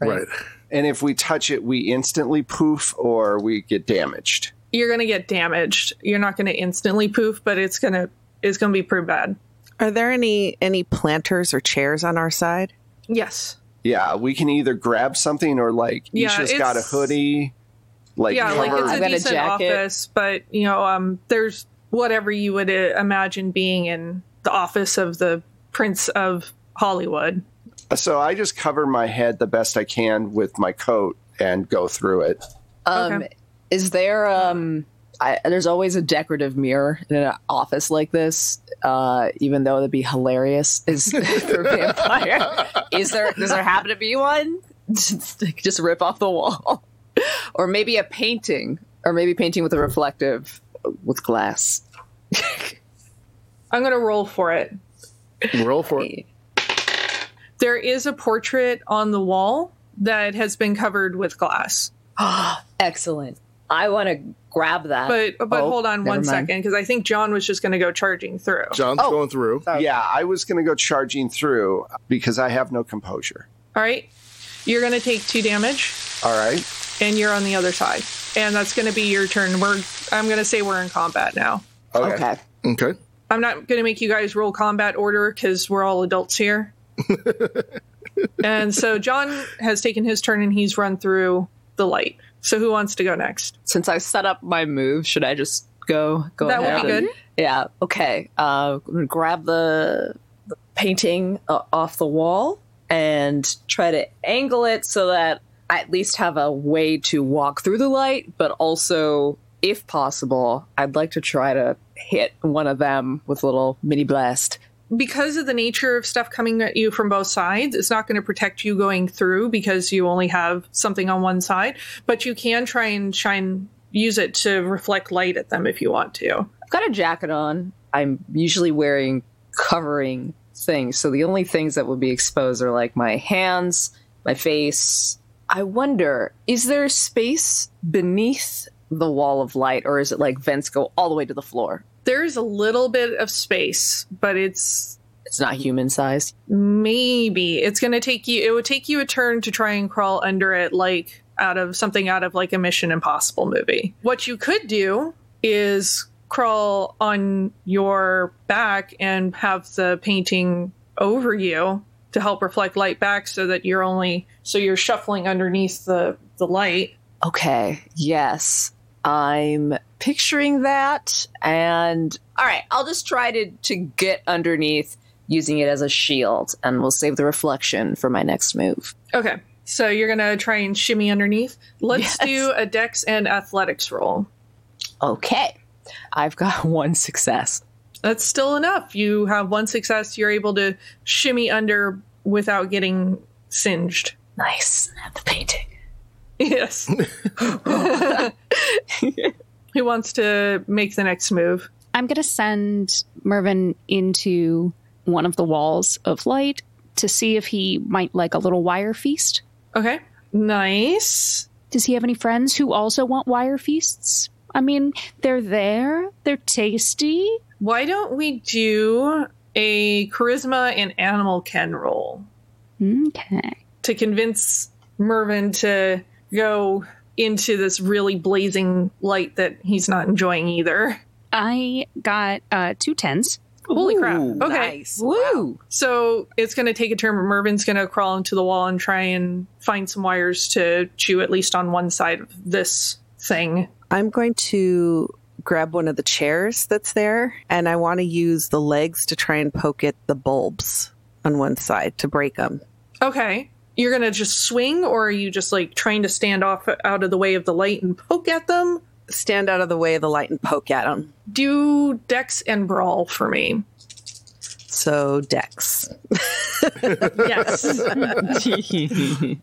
Right. And if we touch it, we instantly poof or we get damaged. You're gonna get damaged you're not gonna instantly poof but it's gonna it's gonna be pretty bad Are there any any planters or chairs on our side? yes Yeah, we can either grab something or like Yeah, Isha's got a hoodie. Like yeah, like it's I've a got a decent jacket. office, but you know, um, there's whatever you would uh, imagine being in the office of the Prince of Hollywood. so I just cover my head the best I can with my coat and go through it. Um, Okay. Is there um? I, there's always a decorative mirror in an office like this. Uh, even though it'd be hilarious, is [laughs] for vampire. Is there? Does there happen to be one? Just, just rip off the wall, or maybe a painting, or maybe painting with a reflective with glass. I'm gonna roll for it. Roll for it. There is a portrait on the wall that has been covered with glass. [gasps] Excellent. I want to grab that. But but Oh, hold on never one mind. second because I think John was just gonna go charging through. John's Oh. going through. Oh. Yeah, I was going to go charging through because I have no composure. All right, you're gonna take two damage, All right. and you're on the other side, and that's gonna be your turn. We're I'm gonna say we're in combat now. Okay. okay. Okay. I'm not going to make you guys roll combat order because we're all adults here. [laughs] and so John has taken his turn and he's run through the light. So who wants to go next? Since I set up my move, should I just go go that ahead? would be and- good. Yeah. Okay. Uh, I'm gonna grab the, the painting uh, off the wall and try to angle it so that I at least have a way to walk through the light, but also, if possible, I'd like to try to hit one of them with a little mini blast. Because of the nature of stuff coming at you from both sides, it's not going to protect you going through because you only have something on one side. But you can try and shine, use it to reflect light at them if you want to. I've got a jacket on. I'm usually wearing covering things, so the only things that would be exposed are like my hands, my face. I wonder, is there space beneath the wall of light, or is it like vents go all the way to the floor? There's a little bit of space, but it's It's not human sized. Maybe it's going to take you. It would take you a turn to try and crawl under it, like out of something out of like a Mission Impossible movie. What you could do is crawl on your back and have the painting over you to help reflect light back, so that you're only so you're shuffling underneath the the light. Okay, yes. I'm picturing that. And all right, I'll just try to, to get underneath using it as a shield, and we'll save the reflection for my next move. Okay, so you're gonna try and shimmy underneath. Let's Yes. do a Dex and Athletics roll. Okay. I've got [laughs] one success. That's still enough. You have one success. You're able to shimmy under without getting singed. Nice. Have the painting. Yes. [laughs] [laughs] Who wants to make the next move? I'm going to send Mervin into one of the walls of light to see if he might like a little wire feast. Okay. Nice. Does he have any friends who also want wire feasts? I mean, they're there, they're tasty. Why don't we do a charisma and animal ken roll Okay. to convince Mervyn to go into this really blazing light that he's not enjoying either. I got uh, two tens. Holy crap. Okay. Nice. Woo! So it's going to take a turn. but Mervin's going to crawl into the wall and try and find some wires to chew at least on one side of this thing. I'm going to grab one of the chairs that's there, and I want to use the legs to try and poke at the bulbs on one side to break them. Okay. You're going to just swing, or are you just like trying to stand off out of the way of the light and poke at them? Stand out of the way of the light and poke at them. Do Dex and Brawl for me. So, Dex. [laughs] Yes. [laughs]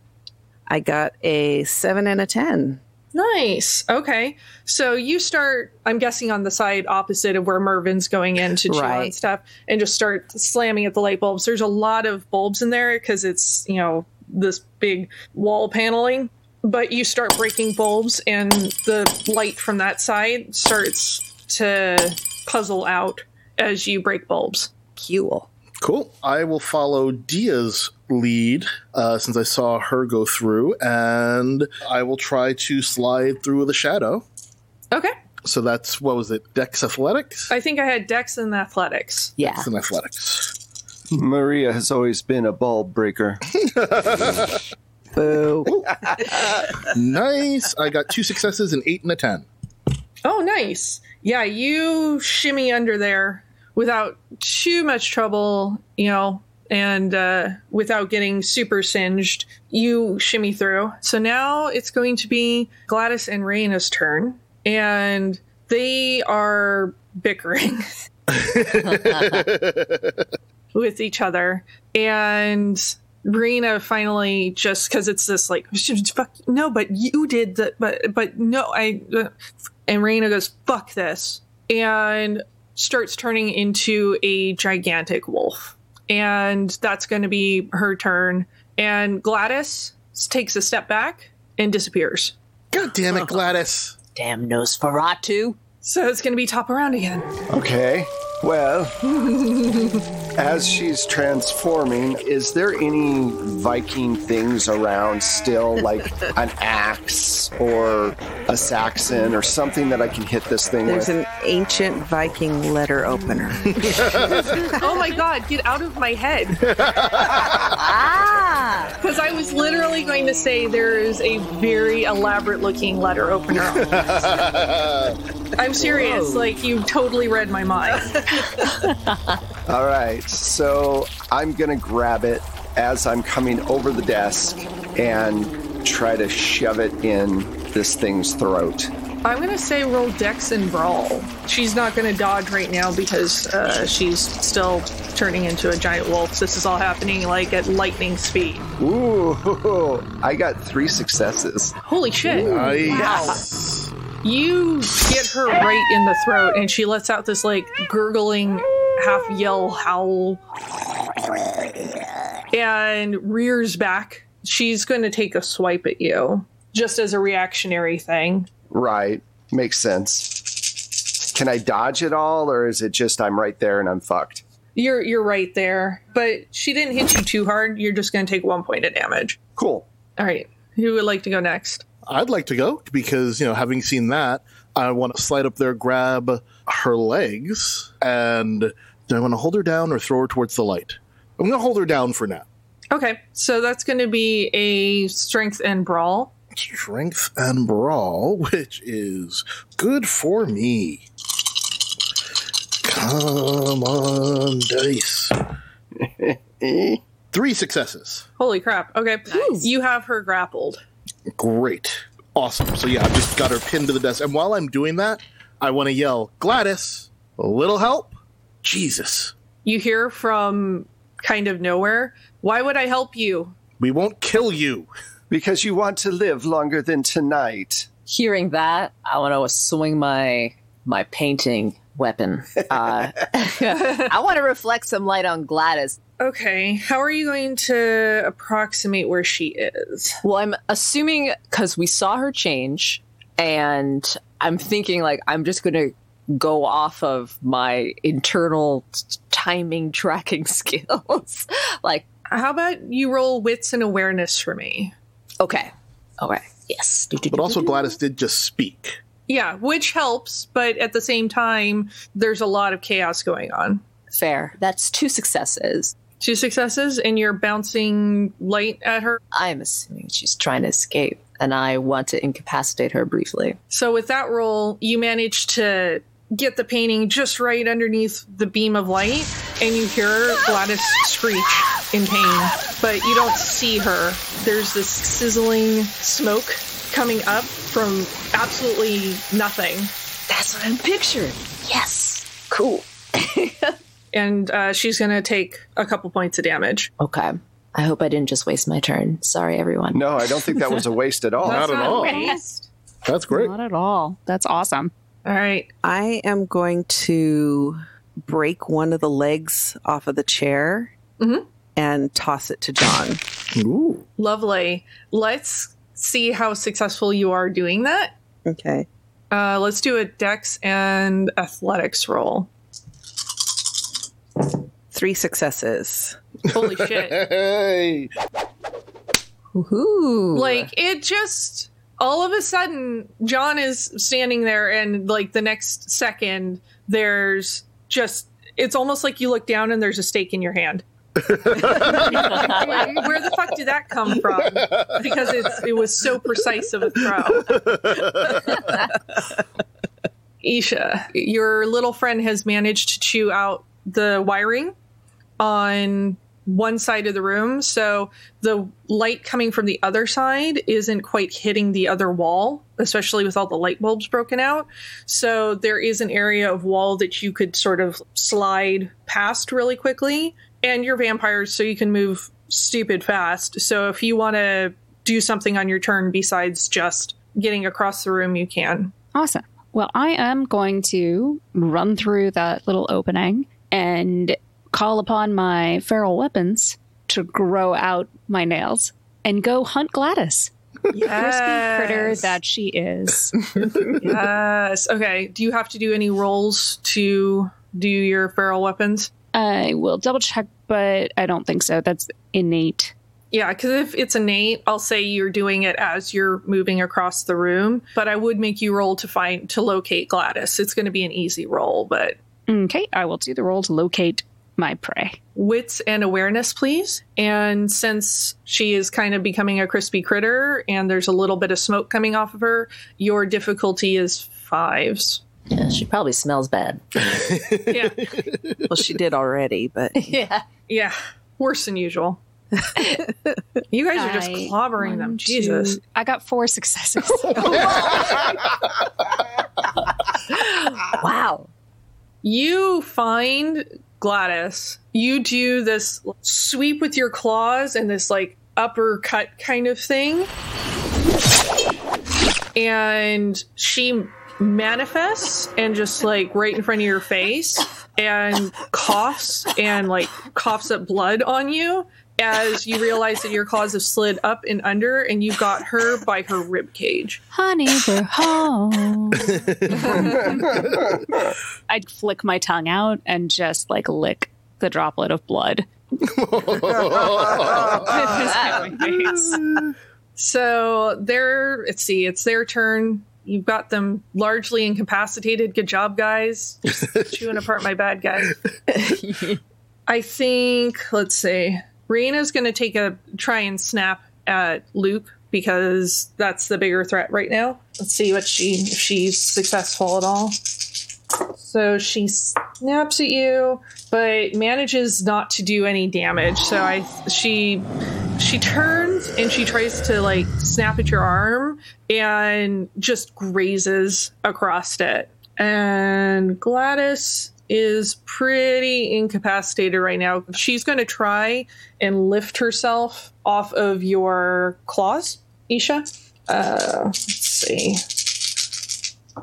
I got a 7 and a 10. nice. Okay. So you start, I'm guessing, on the side opposite of where Mervin's going in to chew on Right. stuff and just start slamming at the light bulbs. There's a lot of bulbs in there because it's, you know, this big wall paneling. But you start breaking bulbs, and the light from that side starts to puzzle out as you break bulbs. Cool. Cool. I will follow Dia's lead uh, since I saw her go through, and I will try to slide through the shadow. Okay. So that's what was it? Dex Athletics. I think I had Dex and Athletics. Yeah. Dex and Athletics. Maria has always been a bulb breaker. [laughs] Boo. [laughs] nice. I got two successes and eight and a ten. Oh, nice. Yeah, you shimmy under there without too much trouble, you know, and uh, without getting super singed. You shimmy through. So now it's going to be Gladys and Raina's turn, and they are bickering [laughs] [laughs] with each other. And Raina finally just because it's this like [laughs] fuck no, but you did that, but but no, I uh, and Raina goes fuck this and starts turning into a gigantic wolf, and that's going to be her turn. And Gladys takes a step back and disappears. God damn it, Gladys. Damn Nosferatu. So it's going to be top around again. Okay. Well, [laughs] as she's transforming, is there any Viking things around still, like [laughs] an axe or a Saxon or something that I can hit this thing with? There's with? an ancient Viking letter opener. [laughs] Oh my god, get out of my head. Ah! Because I was literally going to say there is a very elaborate looking letter opener. [laughs] I'm serious. Like, you totally read my mind. All right, so I'm gonna grab it as I'm coming over the desk and try to shove it in this thing's throat. I'm going to say roll Dex and Brawl. She's not going to dodge right now because uh, she's still turning into a giant wolf. This is all happening like at lightning speed. Ooh, [laughs] I got three successes. Holy shit. Nice. You get her right in the throat, and she lets out this like gurgling, half yell howl, and rears back. She's going to take a swipe at you, just as a reactionary thing. Right, makes sense. Can I dodge it all, or is it just I'm right there and I'm fucked? You're you're right there, but she didn't hit you too hard. You're just going to take one point of damage. Cool. All right, who would like to go next? I'd like to go because, you know, having seen that, I want to slide up there, grab her legs, and do I want to hold her down or throw her towards the light? I'm going to hold her down for now. Okay, so that's going to be a strength and brawl. Strength and brawl, which is good for me. Come on, dice. [laughs] Three successes. Holy crap! Okay, you have her grappled. Great. Awesome. So, yeah, I've just got her pinned to the desk. And while I'm doing that, I want to yell, Gladys, a little help? Jesus. You hear from kind of nowhere. Why would I help you? We won't kill you. Because you want to live longer than tonight. Hearing that, I want to swing my my painting weapon. Uh, [laughs] I want to reflect some light on Gladys. Okay, how are you going to approximate where she is? Well, I'm assuming because we saw her change, and I'm thinking like I'm just going to go off of my internal timing [laughs] tracking skills. [laughs] like How about you roll wits and awareness for me? Okay. Okay. Yes. But also, Gladys did just speak. Yeah, which helps, but at the same time, there's a lot of chaos going on. Fair. That's two successes. Two successes, and you're bouncing light at her. I'm assuming she's trying to escape, and I want to incapacitate her briefly. So, with that roll, you manage to get the painting just right underneath the beam of light, and you hear Gladys screech in pain, but you don't see her. There's this sizzling smoke coming up from absolutely nothing. That's what I'm picturing. Yes. Cool. [laughs] And uh, she's going to take a couple points of damage. Okay. I hope I didn't just waste my turn. Sorry, everyone. No, I don't think that was a waste at all. Not at all. waste. That's great. Not at all. That's awesome. All right. I am going to break one of the legs off of the chair Mhm. and toss it to John. Ooh. Lovely. Let's see how successful you are doing that. Okay. Uh, let's do a dex and athletics roll. Three successes. Holy shit. [laughs] Hey. Woohoo. like it just all of a sudden john is standing there and like the next second there's just it's almost like you look down and there's a stake in your hand. [laughs] Where the fuck did that come from? Because it's it was so precise of a throw. [laughs] Isha your little friend has managed to chew out the wiring on one side of the room so the light coming from the other side isn't quite hitting the other wall especially with all the light bulbs broken out. So there is an area of wall that you could sort of slide past really quickly and you're vampires so you can move stupid fast. So if you want to do something on your turn besides just getting across the room you can. Awesome. Well, I am going to run through that little opening and call upon my feral weapons to grow out my nails and go hunt Gladys. Crispy critter that she is. [laughs] yes okay do you have to do any rolls to do your feral weapons I will double check, but I don't think so. That's innate. Yeah, because if it's innate, I'll say you're doing it as you're moving across the room. But I would make you roll to find to locate Gladys. It's going to be an easy roll, but Okay, I will do the roll to locate my prey. wits and awareness, please. And since she is kind of becoming a crispy critter, and there's a little bit of smoke coming off of her, your difficulty is fives. Yeah, she probably smells bad. [laughs] Yeah, Well, she did already, but [laughs] yeah. yeah, worse than usual. you guys are just I- clobbering them. one, Jesus. two- I got four successes. [laughs] Wow. You find Gladys. You do this sweep with your claws and this like uppercut kind of thing. And she manifests and just like right in front of your face and coughs and like coughs up blood on you as you realize that your claws have slid up and under and you've got her by her rib cage. Honey, we're home. [laughs] I'd flick my tongue out and just like lick the droplet of blood. [laughs] So they're let's see, it's their turn. You've got them largely incapacitated. Good job, guys. Just [laughs] chewing apart my bad guy. I think let's see. Raina's gonna take a try and snap at Luke because that's the bigger threat right now. Let's see what she if she's successful at all. So she snaps at you, but manages not to do any damage. So I she she turns and she tries to like snap at your arm and just grazes across it. And Gladys is pretty incapacitated right now. She's going to try and lift herself off of your claws, Isha. Uh, let's see.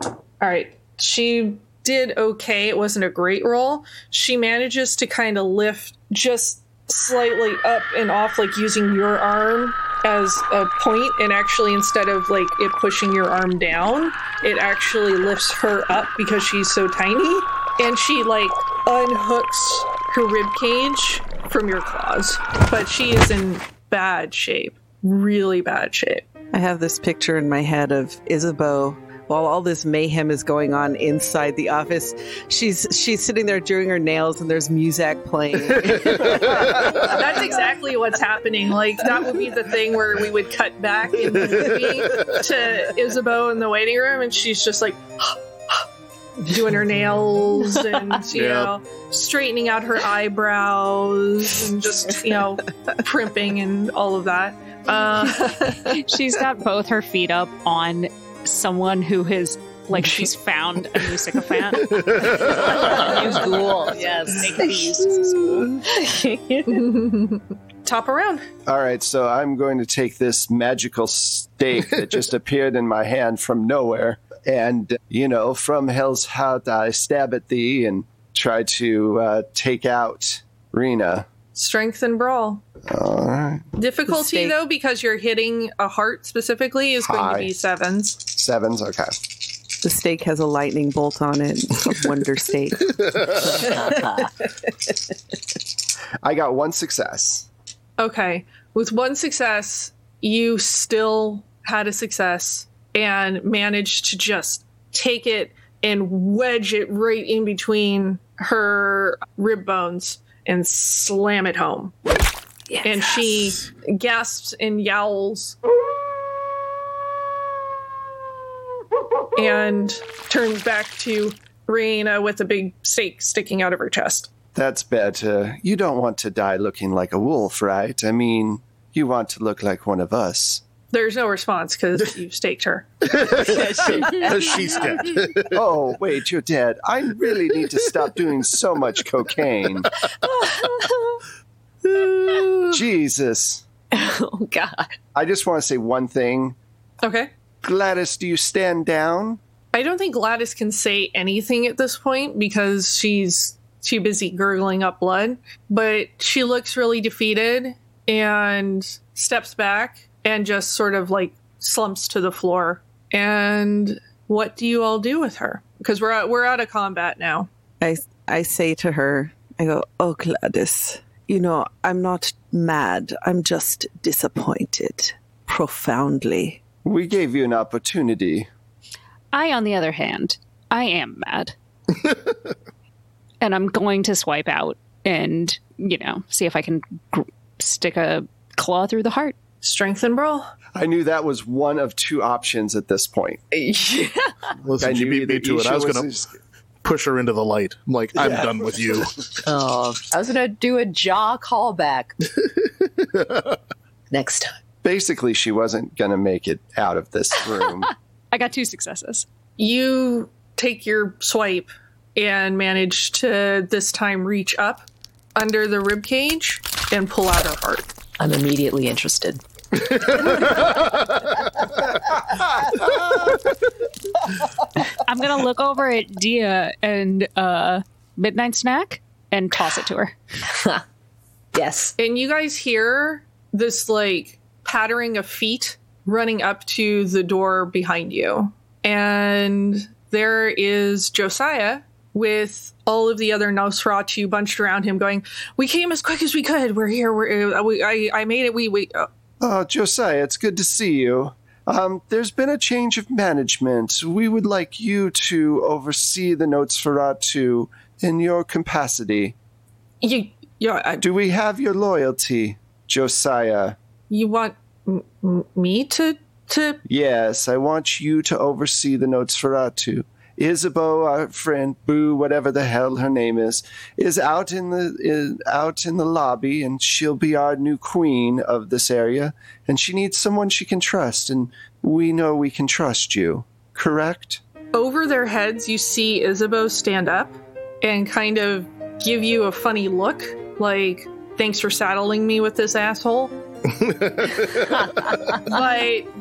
All right. She did okay. It wasn't a great roll. She manages to kind of lift just slightly up and off, like using your arm as a point, and actually, instead of like it pushing your arm down, it actually lifts her up because she's so tiny. And she like unhooks her rib cage from your claws. But she is in bad shape, really bad shape. I have this picture in my head of Isabeau while all this mayhem is going on inside the office. She's she's sitting there doing her nails and there's music playing. [laughs] That's exactly what's happening. Like that would be the thing where we would cut back in the movie to Isabeau in the waiting room, and she's just like doing her nails [laughs] and you Yeah. know straightening out her eyebrows and just you know [laughs] primping and all of that. Uh, [laughs] She's got both her feet up on someone who has, like, she's found a new sycophant. Use ghoul, yes. Make it be used as a school. top around. All right, so I'm going to take this magical stake that just appeared in my hand from nowhere, and you know, from hell's heart, I stab at thee and try to uh, take out Raina. Strength and brawl. All right, Difficulty Mistake. though, because you're hitting a heart specifically, is going to be sevens. sevens. Okay, the stake has a lightning bolt on it. [laughs] Wonder stake. [laughs] I got one success. Okay. With one success, you still had a success and managed to just take it and wedge it right in between her rib bones and slam it home. Yes. And she gasps and yowls and turns back to Raina with a big stake sticking out of her chest. That's better. You don't want to die looking like a wolf, right? I mean, you want to look like one of us. There's no response because [laughs] you staked her. [laughs] She's dead. oh, wait, you're dead. I really need to stop doing so much cocaine. [laughs] Jesus. oh God. I just want to say one thing. Okay. Gladys, do you stand down? I don't think Gladys can say anything at this point because she's too busy gurgling up blood. But she looks really defeated and steps back and just sort of like slumps to the floor. And what do you all do with her? Because we're out, we're out of combat now. I I say to her, I go, "Oh Gladys, you know, I'm not mad. I'm just disappointed, profoundly." We gave you an opportunity. I, on the other hand, I am mad. [laughs] and I'm going to swipe out and, you know, see if I can gr- stick a claw through the heart. Strength and brawl. I knew that was one of two options at this point. [laughs] Listen, I she knew beat me to it. I was Isha going to just- push her into the light. I'm like, I'm Yeah. done with you. [laughs] Oh, I was gonna do a jaw callback [laughs] next time. Basically, she wasn't going to make it out of this room. I got two successes. You take your swipe and manage to this time reach up under the rib cage and pull out her heart. I'm immediately interested. I'm going to look over at Dia and uh, Midnight Snack and toss it to her. [laughs] Yes. And you guys hear this like pattering of feet running up to the door behind you. And there is Josiah with all of the other Nosferatu bunched around him going, We came as quick as we could. We're here. We're, uh, we, I, I made it. We, we, uh, Oh, Josiah, it's good to see you. Um, there's been a change of management. We would like you to oversee the Nosferatu in your capacity. you, you, I, Do we have your loyalty, Josiah? you want m- m- me to, to, Yes, I want you to oversee the Nosferatu. Isabeau, our friend Boo, whatever the hell her name is, is out in the is out in the lobby, and she'll be our new queen of this area. And she needs someone she can trust, and we know we can trust you. Correct? over their heads, you see Isabeau stand up and kind of give you a funny look, like, thanks for saddling me with this asshole. [laughs] [laughs] but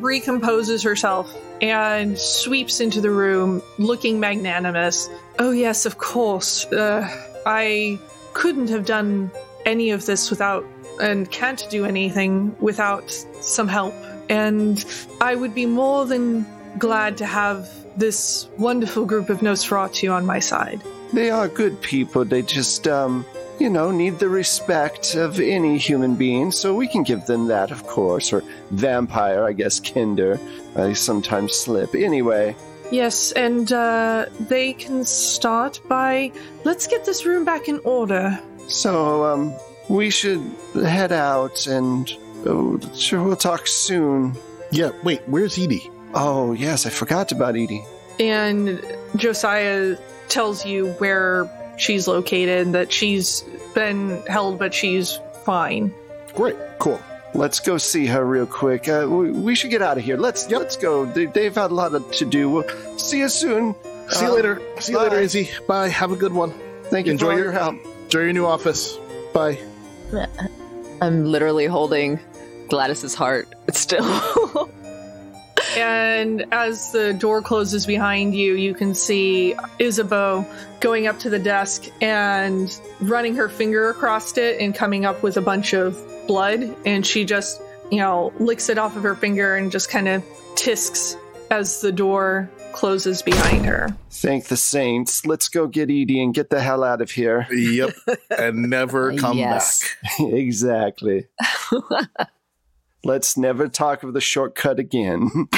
recomposes herself and sweeps into the room, looking magnanimous. Oh, yes, of course. Uh, I couldn't have done any of this without, and can't do anything without some help. And I would be more than glad to have this wonderful group of Nosferatu on my side. They are good people. They just um, you know, need the respect of any human being, so we can give them that, of course. Or vampire, I guess, kinder. I sometimes slip. Anyway, Yes, and uh, they can start by let's get this room back in order. so, um, we should head out and. Oh, sure, we'll talk soon. Yeah, wait, where's Edie? Oh, yes, I forgot about Edie. And Josiah tells you where she's located, that she's been held, but she's fine. Great, cool. Let's go see her real quick. Uh, we, we should get out of here. Let's let's go. They, they've had a lot of to do. We'll see you soon. See you Uh, later. See you later, bye. Izzy. Bye. Have a good one. Thank you Enjoy your- your help. Enjoy your new office. Bye. [laughs] I'm literally holding Gladys's heart still. [laughs] And as the door closes behind you, you can see Isabeau going up to the desk and running her finger across it and coming up with a bunch of blood. And she just, you know, licks it off of her finger and just kind of tisks as the door closes behind her. Thank the saints. Let's go get Edie and get the hell out of here. Yep. and never [laughs] come back. [laughs] exactly. [laughs] Let's never talk of the shortcut again. [laughs]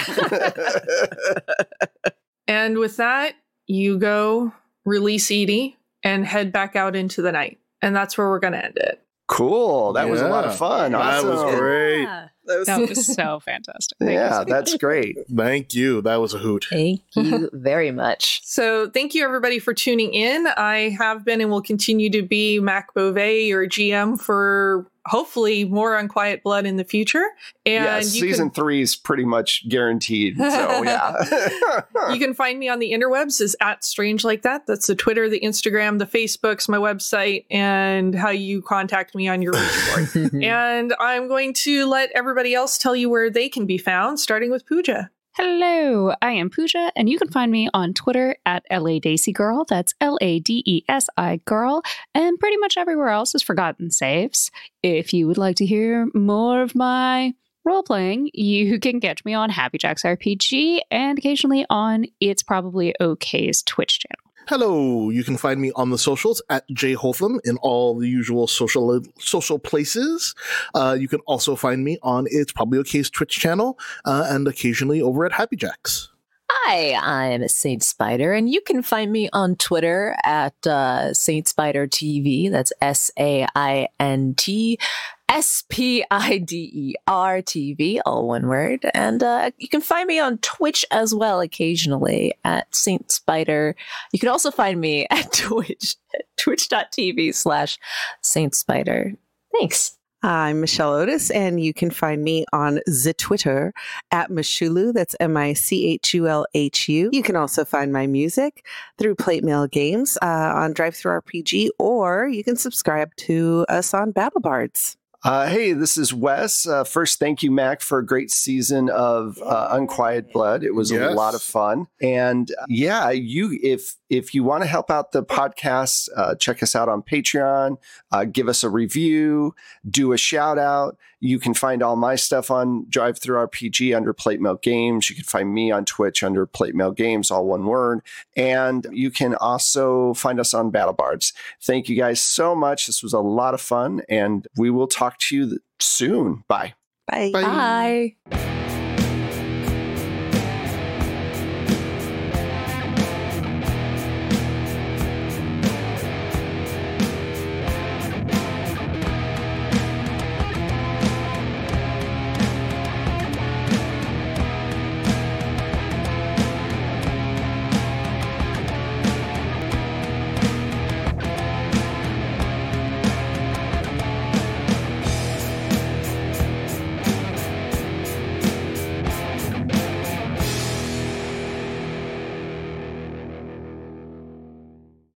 And with that, you go release Edie and head back out into the night. And that's where we're going to end it. cool. That was a lot of Yeah. fun. That was Awesome. great. That was [laughs] so fantastic. Thank you. Yeah, that's [laughs] great. Thank you. That was a hoot. Thank you very much. So, thank you everybody for tuning in. I have been and will continue to be Mac Beauvais, your GM, for hopefully more Unquiet Blood in the future. And yeah, you season three is pretty much guaranteed. So [laughs] yeah. [laughs] you can find me on the interwebs is at Strange Like That. That's the Twitter, the Instagram, the Facebooks, my website, and how you contact me on your board. [laughs] and I'm going to let everybody else tell you where they can be found, starting with Pooja. Hello, I am Pooja, and you can find me on Twitter at LA Desi Girl. That's L A D E S I Girl, and pretty much everywhere else is Forgotten Saves. If you would like to hear more of my role playing, you can catch me on Happy Jacks RPG and occasionally on It's Probably OK's Twitch channel. Hello. You can find me on the socials at J Holtham in all the usual social social places. Uh, you can also find me on It's Probably Okay's Twitch channel uh, and occasionally over at Happy Jacks. Hi, I'm Saint Spider, and you can find me on Twitter at uh, Saint Spider TV. That's S A I N T S P I D E R TV, all one word. And uh, you can find me on Twitch as well occasionally at Saint Spider. You can also find me [laughs] at Twitch, twitch.tv slash Saint Spider. Thanks. I'm Michelle Otis, and you can find me on the Twitter at Michulhu. That's M I C H U L H U. You can also find my music through Plate Mail Games uh, on DriveThruRPG, or you can subscribe to us on BattleBards. Uh, hey, this is Wes. Uh, first, thank you, Mac, for a great season of uh, Unquiet Blood. It was a lot of fun, and uh, yeah, you if if you want to help out the podcast, uh, check us out on Patreon. Uh, give us a review, do a shout out. You can find all my stuff on Drive Through RPG under Plate Mail Games. You can find me on Twitch under Plate Mail Games, all one word. And you can also find us on BattleBards. Thank you guys so much. This was a lot of fun, and we will talk to you th- soon. Bye. Bye. Bye.